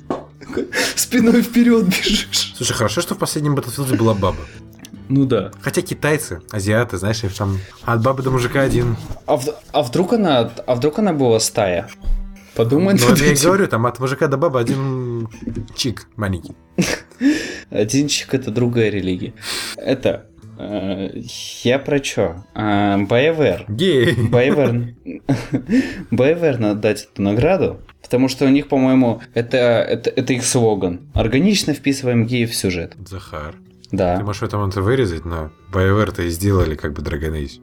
Спиной вперед бежишь. Слушай, хорошо, что в последнем Battlefield была баба. Ну да. Хотя китайцы, азиаты, знаешь, там от бабы до мужика один. А, в- а вдруг она, а вдруг она была стая? Подумай Ну, над я и говорю, там от мужика до бабы один чик маленький. Один чик это другая религия. Это я про чё? BioWare. BioWare. BioWare надо дать эту награду, потому что у них, по-моему, это, это, это их слоган. Органично вписываем геев в сюжет. Захар. Да. Ты можешь это это вырезать, но BioWare-то и сделали как бы Dragon Age.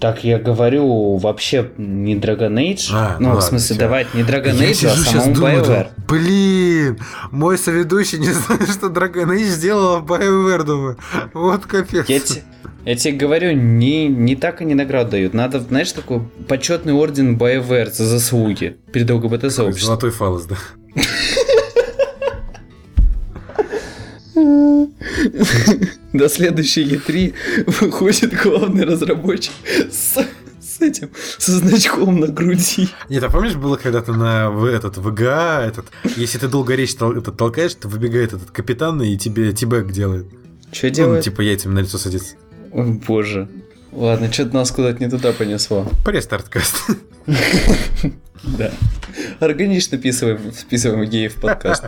Так я говорю вообще не Dragon Age. А, ну, ну в ладно, смысле, всё. давать не Dragon Я Age, а самому думаю, BioWare. блин, мой соведущий не знает, что Dragon Age сделала BioWare, думаю. Вот капец. Я, те- я тебе говорю, не, не так они награду дают. Надо, знаешь, такой почетный орден BioWare за заслуги перед ЛГБТ сообществом. Золотой фалос, да. До следующей E3 выходит главный разработчик с, с этим, со значком на груди. Нет, а помнишь, было когда-то на в этот ВГА, этот, если ты долго речь тол- этот, толкаешь, то выбегает этот капитан и тебе тибэк делает. Что Ну, делает? типа яйцами на лицо садится. Ой, боже. Ладно, что-то нас куда-то не туда понесло. Порестарткаст. Да. Органично вписываем, вписываем геев в подкаст.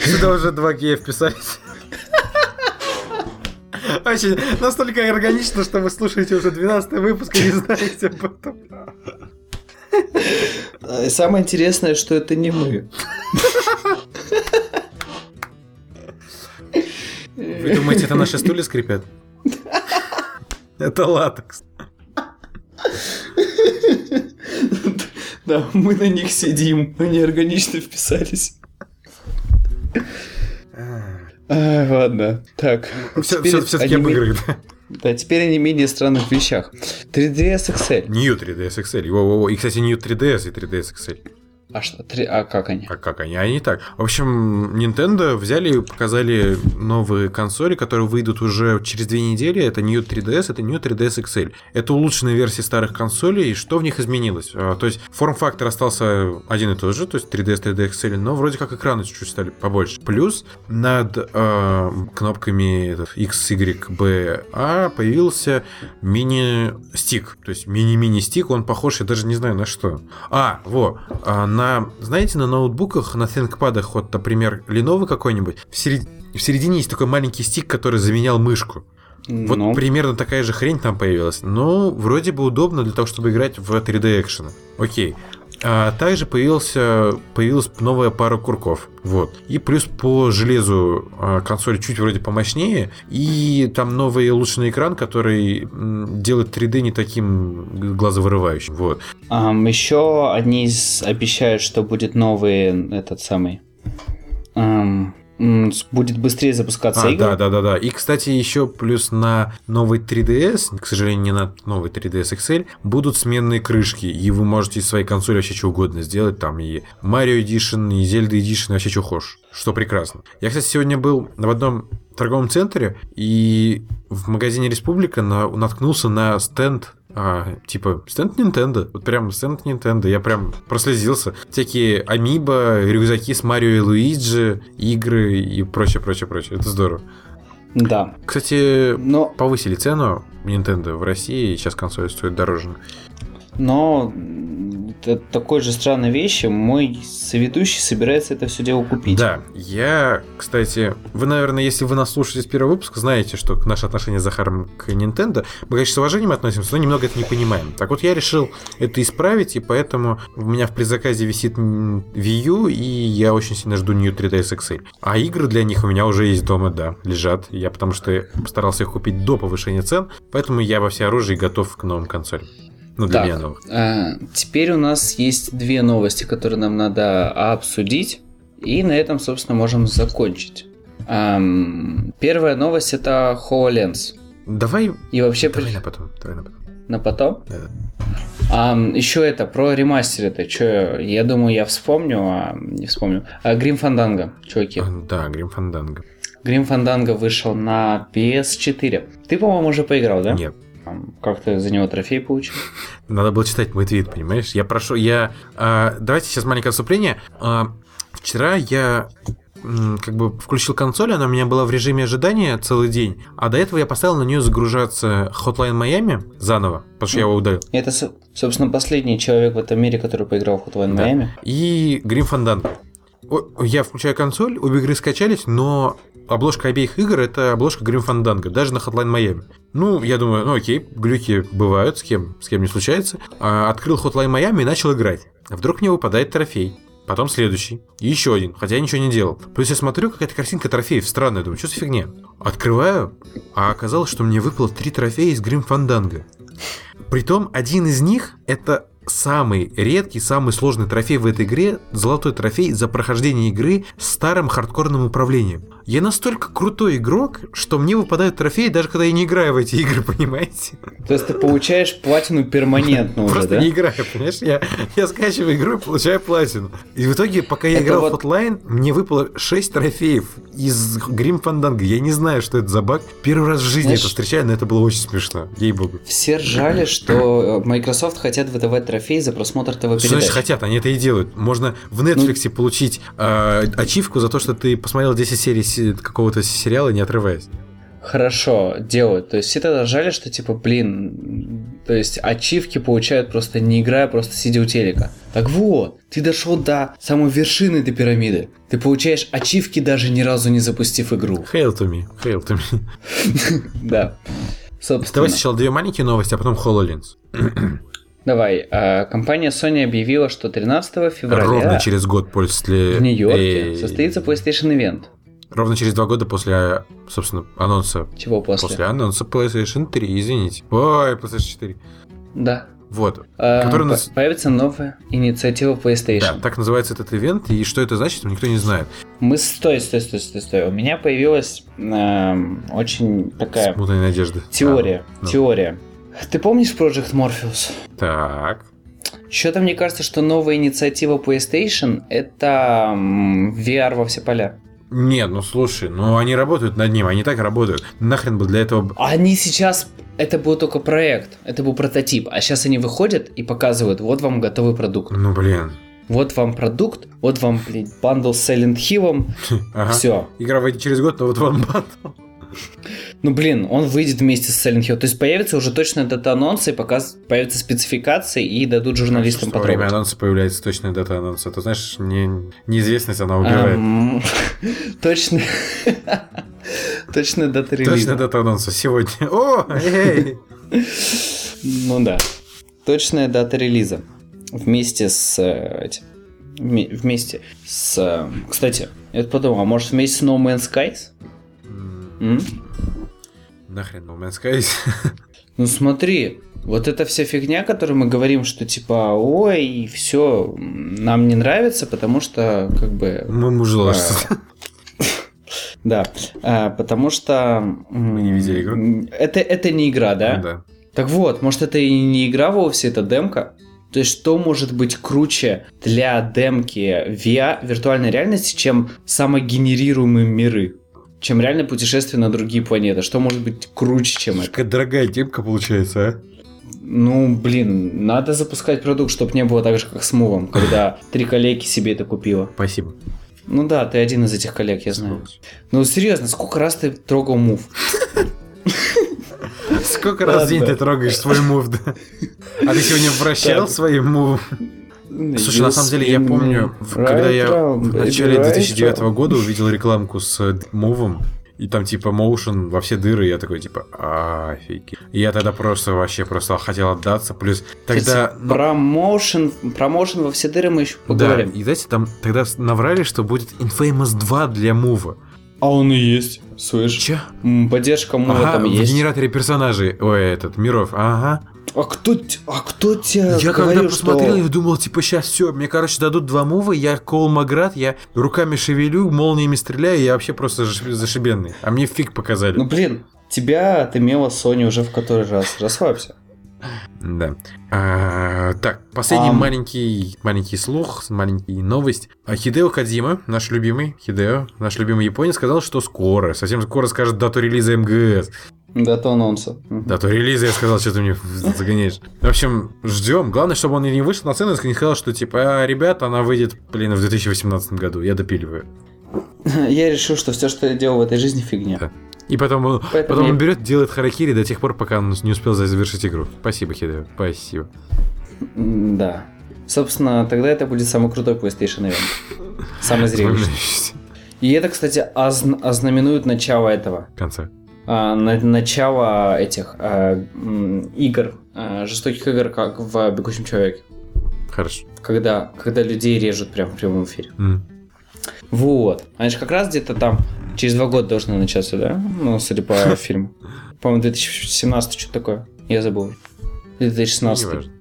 Сюда уже два гея вписались. Очень настолько органично, что вы слушаете уже 12 выпуск и не знаете об этом. А, Самое интересное, что это не мы. Вы думаете, это наши стулья скрипят? Это латекс. Да, мы на них сидим, они органично вписались. А, ладно, так. теперь Все-таки они об играх, да? Да, теперь о не менее странных вещах. 3DS XL. New 3DS XL. Во-во-во. И, кстати, New 3DS и 3DS XL. А что? Три- А как они? А как они? Они так. В общем, Nintendo взяли и показали новые консоли, которые выйдут уже через две недели. Это New 3DS, это New 3DS XL. Это улучшенные версии старых консолей. И что в них изменилось? А, То есть форм-фактор остался один и тот же, то есть 3DS, 3DS XL, но вроде как экраны чуть-чуть стали побольше. Плюс над э, кнопками X, Y, B, A появился мини-стик. То есть мини-мини-стик, он похож, я даже не знаю на что. А, во, а, на, знаете, на ноутбуках, на ThinkPad, вот, например, Lenovo какой-нибудь, в, серед... в середине есть такой маленький стик, который заменял мышку. Вот Ну, примерно такая же хрень там появилась. Ну, вроде бы удобно для того, чтобы играть в 3D экшены. Окей. А также появился, появилась новая пара курков. Вот. И плюс по железу а, консоль чуть вроде помощнее. И там новый улучшенный экран, который делает 3D не таким глазовырывающим. Вот. ам, еще одни обещают, что будет новый этот самый. с- будет быстрее запускаться А, игры. да, да, да, да. И, кстати, еще плюс на новый 3DS, к сожалению, не на новый 3DS XL, будут сменные крышки, и вы можете из своей консоли вообще что угодно сделать. Там и Mario Edition, и Zelda Edition, и вообще что хочешь. Что прекрасно. Я, кстати, сегодня был в одном торговом центре, и в магазине Республика на- наткнулся на стенд а, типа, стенд Nintendo. Вот прям стенд Nintendo. Я прям прослезился. Всякие амибо, рюкзаки с Марио и Луиджи, игры и прочее, прочее, прочее. Это здорово. Да. Кстати, Но, повысили цену Nintendo в России, и сейчас консоль стоит дороже. Но это такой же странной вещи. Мой соведущий собирается это все дело купить. Да, я, кстати, вы, наверное, если вы нас слушаете с первого выпуска, знаете, что наше отношение с Захаром к Nintendo, мы, конечно, с уважением относимся, но немного это не понимаем. Так вот, я решил это исправить, и поэтому у меня в предзаказе висит Wii U, и я очень сильно жду New 3DS XL. А игры для них у меня уже есть дома, да, лежат. Я потому что постарался их купить до повышения цен, поэтому я во всеоружии готов к новым консолям. Ну, для Так, меня новых. а, теперь у нас есть две новости, которые нам надо обсудить. И на этом, собственно, можем закончить. Ам, первая новость это HoloLens. Давай, И вообще давай на потом, давай на потом. на потом. Да. Ам, еще это про ремастер это. Че, я думаю, я вспомню, а не вспомню. А, Grim Fandango, чуваки. Да, Грим Фанданго. Grim Fandango вышел на PS4. Ты, по-моему, уже поиграл, да? Нет. Ам, Как ты за него трофей получил? Надо было читать мой твит, понимаешь? Я прошу, я... а, давайте сейчас маленькое отступление. А, вчера я как бы включил консоль, она у меня была в режиме ожидания целый день, а до этого я поставил на нее загружаться Hotline Miami заново, потому что я его удалил. Это, со- собственно, последний человек в этом мире, который поиграл в Hotline Да. Miami. И Fandango. О, Я включаю консоль, обе игры скачались, но обложка обеих игр это обложка Grim Fandango, даже на Hotline Miami. Ну, я думаю, ну окей, глюки бывают, с кем, с кем не случается. А, открыл Hotline Miami и начал играть. Вдруг мне выпадает трофей. Потом следующий. И еще один, хотя я ничего не делал. Плюс я смотрю, какая-то картинка трофеев странная. Думаю, что за фигня? Открываю, а оказалось, что мне выпало три трофея из Grim Fandango. Притом, один из них это самый редкий, самый сложный трофей в этой игре – золотой трофей за прохождение игры старым хардкорным управлением. Я настолько крутой игрок, что мне выпадают трофеи, даже когда я не играю в эти игры, понимаете? То есть ты получаешь платину перманентно уже, Просто да? не играю, понимаешь? Я, я скачиваю игру и получаю платину. И в итоге, пока я Это играл вот- в Hotline, мне выпало 6 трофеев из Grim Fandango. Я не знаю, что это за баг. Первый раз в жизни Знаешь- это встречаю, но это было очень смешно. Ей-богу. Все ржали, что э, Microsoft хотят выдавать трофей за просмотр Что значит ТВ-передач. хотят? Они это и делают. Можно в Ну- Netflix получить э, ачивку за то, что ты посмотрел 10 серий се- какого-то сериала, не отрываясь. Хорошо, делают. То есть все тогда ржали, что типа, блин, то есть ачивки получают просто не играя, просто сидя у телека. Так вот, ты дошел до самой вершины этой пирамиды. Ты получаешь ачивки, даже ни разу не запустив игру. Hail to me, hail to me. Да. Собственно. Давай сначала две маленькие новости, а потом HoloLens. Давай, а, компания Sony объявила, что 13 февраля Ровно через год после... в Нью-Йорке состоится PlayStation Event. Ровно через два года после, собственно, анонса. Чего после? После анонса PlayStation 3, извините. Ой, PlayStation 4. Да. Вот. Который по- нас- Появится новая инициатива Да, PlayStation. так называется этот ивент, и что это значит, никто не знает. Мы стой, стой, стой, стой, стой. У меня появилась эм, очень такая Смутная надежда. теория. А, ну. Теория. Ты помнишь Project Morpheus? Так. Что-то мне кажется, что новая инициатива PlayStation это VR во все поля. Нет, ну слушай, ну они работают над ним, они так работают. Нахрен бы для этого... Они сейчас это был только проект, это был прототип, а сейчас они выходят и показывают, вот вам готовый продукт. Ну блин. Вот вам продукт, вот вам, блядь, bundle с Silent Hill, Ага. все. Игра выйдет через год, но вот вам bundle. Ну, блин, он выйдет вместе с Silent Hill. То есть появится уже точная дата анонса, и показ... появятся спецификации, и дадут журналистам Во время анонса появляется точная дата анонса. Ты знаешь, не, неизвестность она убивает. Точно. Точная дата Точная релиза. дата анонса сегодня. О, эй! Ну да. Точная дата релиза. Вместе с э, этим. Вместе с... э, Кстати, я подумал, а может вместе с No Man's Skies? М? Нахрен No Man's Skies. Ну смотри, вот эта вся фигня, которую мы говорим, что типа, ой, все, нам не нравится, потому что, как бы, Мы мужло. А, да, а, потому что... Мы не видели игру? Это, это не игра, да? Да. Так вот, может это и не игра вовсе, это демка? То есть что может быть круче для демки VR, виртуальной реальности, чем самогенерируемые миры? Чем реальное путешествие на другие планеты? Что может быть круче, чем это? Какая дорогая темка получается, а? Ну, блин, надо запускать продукт, чтобы не было так же, как с Мувом, когда три коллеги себе это купила. Спасибо. Ну да, ты один из этих коллег, я знаю. Ну серьезно, сколько раз ты трогал Мув? Сколько раз в день ты трогаешь свой мув, да? А ты сегодня вращал своим мувом? Слушай, на самом деле я помню, в- когда я в начале 2009 года увидел рекламку с э, мувом, и там типа motion во все дыры, я такой типа, офигеть. И я тогда просто вообще просто хотел отдаться, плюс тогда... ну, Промоушен, промоушен во все дыры мы еще да, поговорим. и знаете, там тогда наврали, что будет Infamous 2 для мува. А он и есть, слышь. Че? Поддержка Мува Ага, там в есть. генераторе персонажей, ой, этот, миров, ага. А кто, а кто тебе Я когда говорил, посмотрел, что... я думал, типа, сейчас все, мне, короче, дадут два мува, я Кол Маград, я руками шевелю, молниями стреляю, я вообще просто заш- зашибенный. А мне фиг показали. Ну блин, тебя отымела Sony уже в который раз. Расслабься. Да. А, так, последний Ам. маленький, маленький слух, маленький новость. А Хидео Кадзима, наш любимый Хидео, наш любимый японец, сказал, что скоро, совсем скоро скажет дату релиза МГС. Дата анонса. Дату релиза, я сказал, что ты мне загоняешь. В общем, ждем. Главное, чтобы он не вышел на сцену и не сказал, что типа, а, ребята, она выйдет, блин, в 2018 году. Я допиливаю. Я решил, что все, что я делал в этой жизни, фигня. Да. И потом, он- Поэтому потом я- он берет, делает харакири до тех пор, пока он не успел завершить игру. Спасибо, Хидео. Спасибо. Да. Собственно, тогда это будет самый крутой PlayStation Event. Самый зрелищный. И это, кстати, озн- ознаменует начало этого. А, на- начало этих а, игр, а, жестоких игр, как в «Бегущем человеке». Хорошо. Когда, когда людей режут прямо в прямом эфире. М. Вот. Они как раз где-то там через два года должны начаться, да? Ну, судя по фильму. По-моему, 2017 что-то такое. Я забыл. Или 2016. Неважно.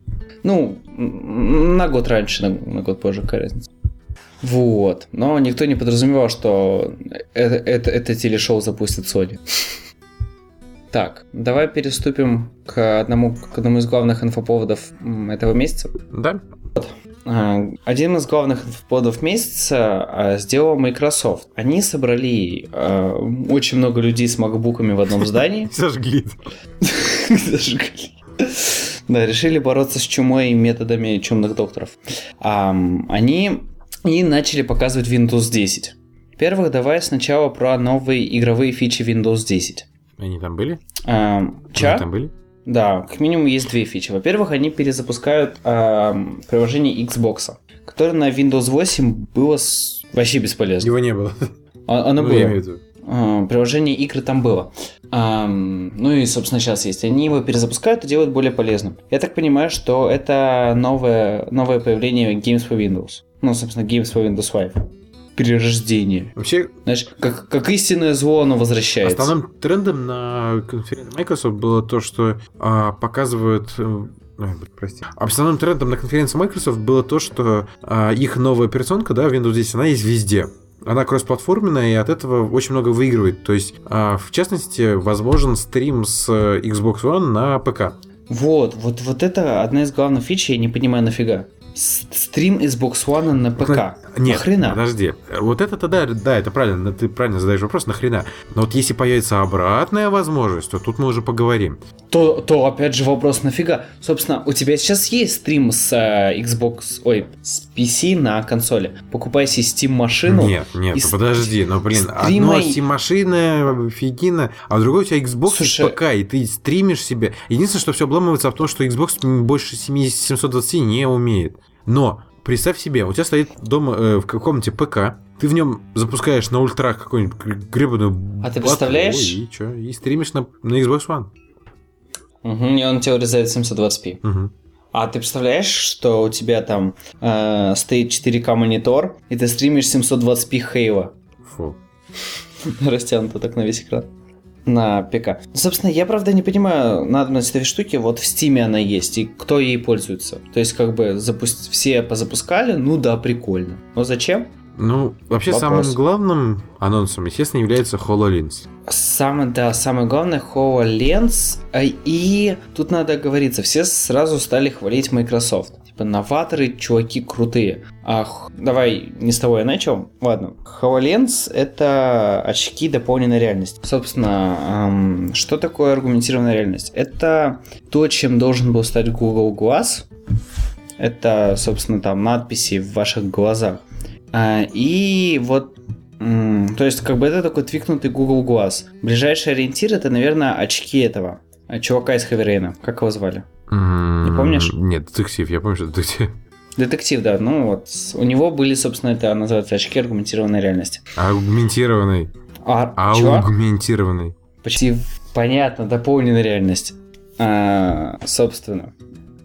Ну, на год раньше, на, на год позже, какая разница. Вот. Но никто не подразумевал, что это, это, это телешоу запустит Sony. Так, давай переступим к одному, к одному из главных инфоповодов этого месяца. Да? А, Один из главных инфоповодов месяца а, сделал Microsoft. Они собрали а, очень много людей с макбуками в одном здании. Сожгли. Зажгли. Да, решили бороться с чумой методами чумных докторов. Они и начали показывать Windows 10. Во-первых, давай сначала про новые игровые фичи Windows 10. Они там были? Ам, Они там были? Да, как минимум есть две фичи. Во-первых, они перезапускают ам, приложение Xbox, которое на Windows 8 было с- вообще бесполезно. Его не было. А- Оно Ну, было. я имею в виду. А, приложение игры там было. Ам, ну и, собственно, сейчас есть. Они его перезапускают и делают более полезным. Я так понимаю, что это новое, новое появление Games for Windows. Ну, собственно, Games for Windows 5. Перерождение. Вообще, Знаешь, как, как истинное зло оно возвращается. Основным трендом на конференции Microsoft было то, что а, показывают... э, ой, прости. Основным трендом на конференции Microsoft было то, что а, их новая операционка, да, Windows 10, она есть везде. Она кроссплатформенная и от этого очень много выигрывает. То есть, а, в частности, возможен стрим с э, Xbox One на ПК. Вот, вот, вот это одна из главных фич, я не понимаю нафига. Стрим Xbox One на ПК. Нет, Нахрена? подожди. Вот это-то да, да, это правильно, ты правильно задаешь вопрос, нахрена. Но вот если появится обратная возможность, то тут мы уже поговорим. То, то опять же вопрос нафига. Собственно, у тебя сейчас есть стрим с э, Xbox, ой, с PC на консоли. Покупай себе Steam машину. нет, нет, и ну подожди, ну блин, стримай- одно Steam-машина, фигина, а другое у тебя Xbox Слушай- и ПК, и ты стримишь себе. Единственное, что все обламывается в том, что Xbox больше 70 720 не умеет. Но представь себе, у тебя стоит дома э, в комнате ПК, ты в нем запускаешь на ультрах какую-нибудь гребаную А ты представляешь? ой, И, чё, и стримишь на, на Xbox One. Мгм, и он тебе урезает 720p. Мгм. А ты представляешь, что у тебя там э, стоит 4К монитор, и ты стримишь 720p Хейва? Фу. Растянуто так на весь экран. На ПК. Собственно, я правда не понимаю надобность этой штуки. Вот в Стиме она есть, и кто ей пользуется. То есть, как бы запу- все позапускали, ну да, прикольно. Но зачем? Ну, вообще Вопрос. самым главным анонсом, естественно, является HoloLens. Самое, да, самое главное, HoloLens. а, И тут надо говориться, все сразу стали хвалить Microsoft. Типа, новаторы, чуваки крутые. Ах, давай не с того я начал. Ладно. HoloLens — это очки дополненной реальности. Собственно, ам, что такое аргументированная реальность? Это то, чем должен был стать Google Glass. Это, собственно, там надписи в ваших глазах. А, И вот То есть, как бы это такой твикнутый Google Glass. Ближайший ориентир это, наверное, очки этого чувака из Хаверейна. Как его звали? Не помнишь? Нет, детектив, я помню, что детектив. Детектив, да. Ну вот. У него были, собственно, это называется очки аргументированной реальности. Аугментированный. А, чё? Аугментированный. Почти понятно, дополненная реальность. А, собственно.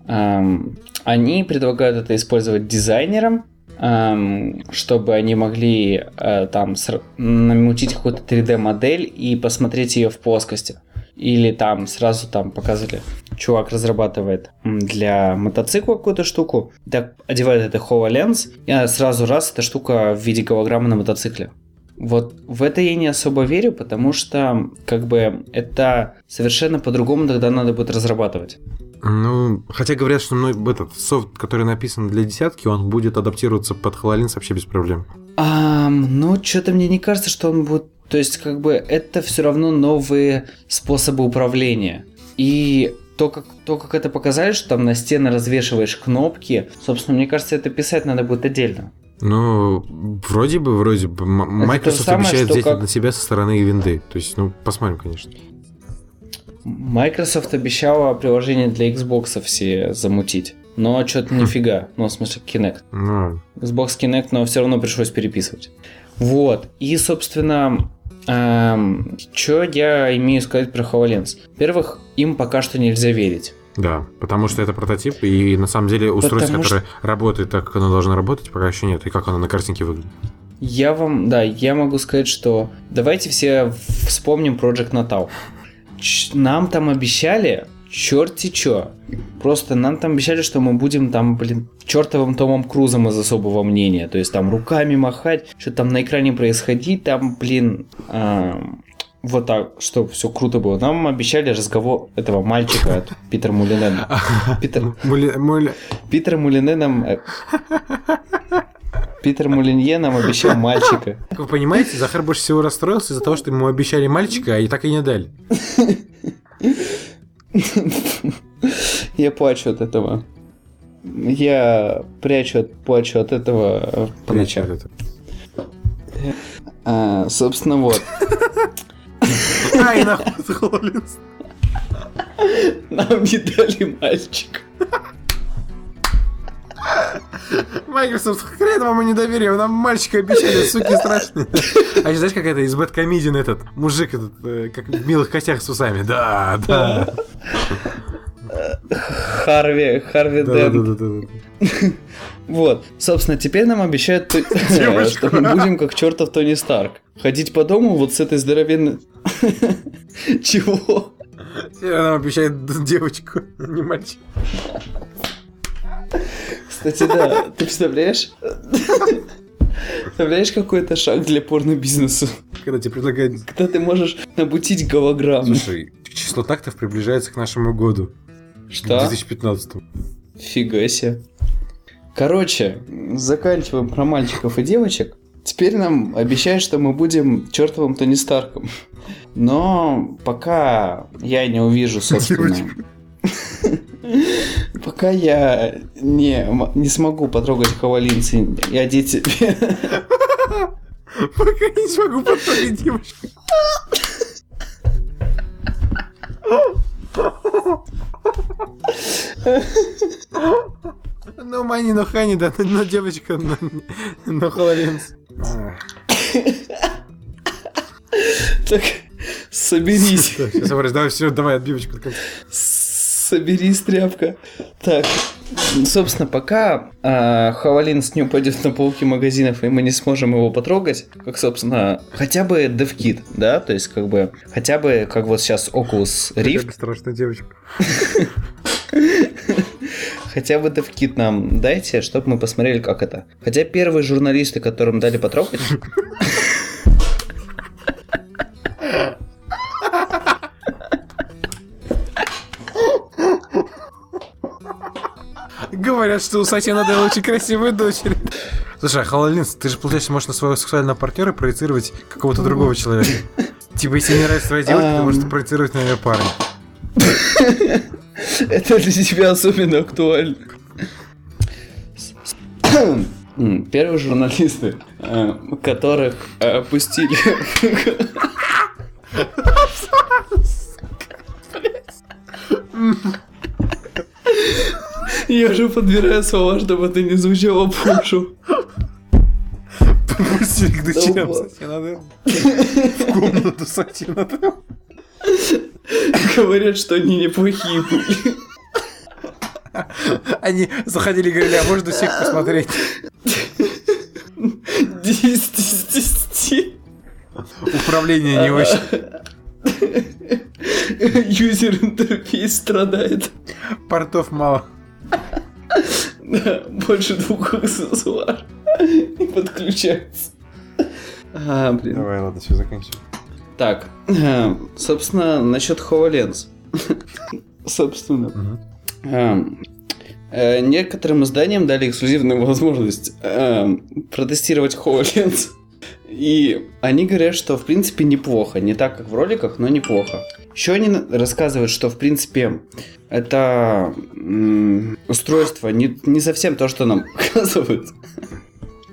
ам, они предлагают это использовать дизайнерам, ам, чтобы они могли а, там намутить какую-то 3D-модель и посмотреть ее в плоскости. Или там сразу там показывали, чувак разрабатывает для мотоцикла какую-то штуку, так одевает это HoloLens, и а, сразу раз эта штука в виде голограммы на мотоцикле. Вот в это я не особо верю, потому что как бы это совершенно по-другому тогда надо будет разрабатывать. Ну, хотя говорят, что мной этот софт, который написан для десятки, он будет адаптироваться под HoloLens вообще без проблем. Ам, ну, что-то мне не кажется, что он будет... То есть, как бы, это все равно новые способы управления. И то как, то, как это показали, что там на стены развешиваешь кнопки, собственно, мне кажется, это писать надо будет отдельно. Ну, вроде бы, вроде бы. Microsoft самое, обещает взять как- на себя со стороны винды. То есть, ну, посмотрим, конечно. Microsoft обещала приложение для Xbox все замутить. Но что-то нифига. Ну, в смысле, Kinect. Ну, Xbox Kinect, но все равно пришлось переписывать. Вот. И, собственно, что я имею сказать про HoloLens? Во-первых, им пока что нельзя верить. да, потому что это прототип, и на самом деле устройство, Потому которое работает так, как оно должно работать, пока еще нет, и как оно на картинке выглядит. Я вам, да, я могу сказать, что давайте все вспомним Project Natal. Нам там обещали черти чё. Просто нам там обещали, что мы будем там, блин, чертовым Томом Крузом из особого мнения. То есть там руками махать, что там на экране происходить, там, блин, ам, вот так, чтобы все круто было. Нам обещали разговор этого мальчика от Питера Мулинена. Питер, Питер Мулине нам... э, Питер Мулинье нам обещал мальчика. Вы понимаете, Захар больше всего расстроился из-за того, что ему обещали мальчика, а и так и не дали. Я плачу от этого. Я прячу, от- плачу от этого по ночам. Вот это. А, собственно, вот. Ай, нахуй. Нам не дали мальчика. Microsoft, хрен вам и недоверие, нам мальчика обещали, суки страшные. А еще знаешь, как это из Бэткомедиан этот мужик, этот, э, как в милых костях с усами. Да, да. Харви, Харви Да, да, Дент. да, да, да. Вот. Собственно, теперь нам обещают, что мы будем как чертов Тони Старк. Ходить по дому вот с этой здоровенной... Чего? Теперь Нам обещает девочку, не мальчика. Кстати, да, ты представляешь? Представляешь, какой это шаг для порно-бизнеса? Когда тебе предлагают... Когда ты можешь набутить голограмму. Слушай, число тактов приближается к нашему году. Что? 2015. Фига себе. Короче, заканчиваем про мальчиков и девочек. Теперь нам обещают, что мы будем чертовым Тони Старком. Но пока я не увижу, собственно... Пока я не, не смогу потрогать хавалинцы и одеть себе... Пока не смогу потрогать девочку. Ну, Мани, ну Хани, да, но девочка, но, но Хололенс. Так, соберись. Сейчас, Борис, давай все, давай отбивочку. Соберись, тряпка. Так, собственно, пока э, Хавалинс не упадет на полки магазинов, и мы не сможем его потрогать, как, собственно, хотя бы DevKit, да, то есть, как бы, хотя бы, как вот сейчас Oculus Rift. Страшная девочка. Хотя бы DevKit нам дайте, чтобы мы посмотрели, как это. Хотя первые журналисты, которым дали потрогать... Говорят, что у Сати Наделла очень красивая дочери. Слушай, а Хололинс, ты же, получается, можешь на своего сексуального партнера проецировать какого-то другого человека. Типа, если не нравится твоя девушка, ты можешь проецировать на нее парня. Это для тебя особенно актуально. Первые журналисты, э, которых опустили... Я уже подбираю слова, чтобы это не звучало пушу. Пустили к дочерям Сати Наделла. В комнату Наделла. Говорят, что они неплохие были. Они заходили и говорили, а можно всех посмотреть? 10 из 10. Управление не очень. Юзер интерфейс страдает. Портов мало. Да, больше двух аксессуар не подключается. А, блин. Давай, ладно, все, заканчиваем. Так, собственно, насчет HoloLens. Собственно. Эм, э, Некоторым изданиям дали эксклюзивную возможность эм, протестировать HoloLens. И они говорят, что в принципе неплохо. Не так, как в роликах, но неплохо. Еще они рассказывают, что в принципе это устройство не, не совсем то, что нам показывают.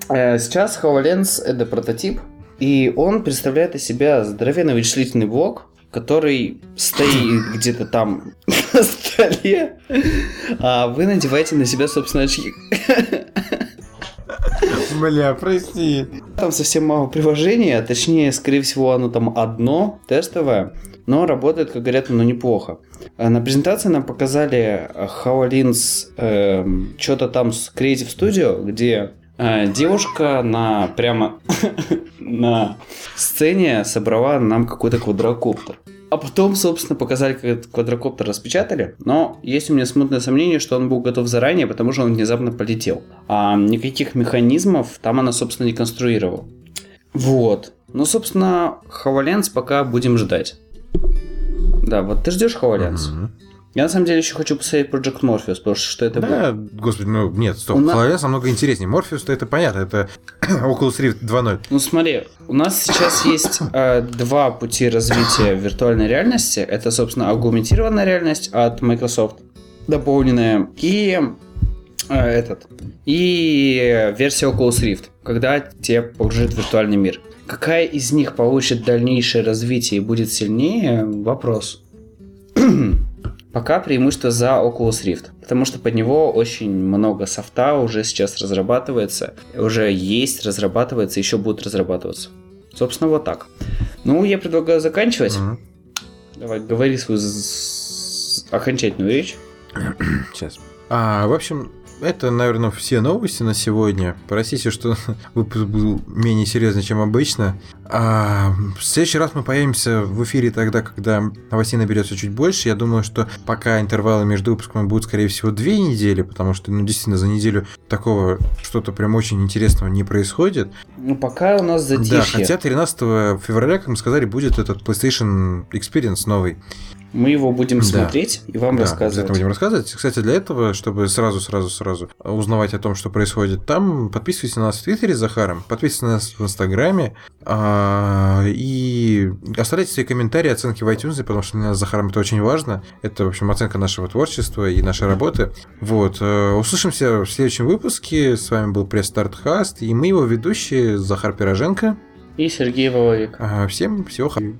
Э, Сейчас HoloLens это прототип, и он представляет из себя здоровенный вычислительный блок, который стоит где-то там на столе, а вы надеваете на себя, собственно, очки. Бля, прости. Там совсем мало приложений, а точнее, скорее всего, оно там одно, тестовое, но работает, как говорят, оно неплохо. А На презентации нам показали э, HoloLens что-то там с Creative Studio, где э, девушка на прямо на сцене собрала нам какой-то квадрокоптер. А потом, собственно, показали, как этот квадрокоптер распечатали, но есть у меня смутное сомнение, что он был готов заранее, потому что он внезапно полетел. А никаких механизмов там она, собственно, не конструировала. Вот. Ну, собственно, HoloLens пока будем ждать. Да, вот ты ждешь? Мгм. Я на самом деле еще хочу посмотреть Project Morpheus, потому что что это было. Да, господи, ну нет, стоп, У HoloLens намного интереснее. Морфеус-то это понятно, это Oculus Rift 2.0. Ну смотри, у нас сейчас есть э, два пути развития виртуальной реальности. Это, собственно, аугментированная реальность от Microsoft, дополненная, и э, этот, и версия Oculus Rift, когда тебе погружит в виртуальный мир. Какая из них получит дальнейшее развитие и будет сильнее? Вопрос. Пока преимущество за Oculus Rift, потому что под него очень много софта уже сейчас разрабатывается, уже есть, разрабатывается, еще будут разрабатываться. Собственно, вот так. Ну, я предлагаю заканчивать. Мгм. Давай, говори свою окончательную речь. Сейчас. А, в общем, это, наверное, все новости на сегодня. Простите, что выпуск был менее серьезный, чем обычно. А, в следующий раз мы появимся в эфире тогда, когда новостей наберется чуть больше. Я думаю, что пока интервалы между выпусками будут, скорее всего, две недели, потому что, ну, действительно, за неделю такого что-то прям очень интересного не происходит. Ну, пока у нас затишье. Да, хотя 13 февраля, как мы сказали, будет этот PlayStation Experience новый. Мы его будем Да. смотреть и вам Да, рассказывать. обязательно будем рассказывать. Кстати, для этого, чтобы сразу-сразу-сразу узнавать о том, что происходит там, подписывайтесь на нас в Твиттере с Захаром, подписывайтесь на нас в Инстаграме а, и оставляйте свои комментарии, оценки в iTunes, потому что для нас с Захаром это очень важно. Это, в общем, оценка нашего творчества и нашей работы. Вот. э, Услышимся в следующем выпуске. С вами был пресс-старт Хаст, и мы его ведущие Захар Пироженко. И Сергей Воловик. А, Всем всего хорошего.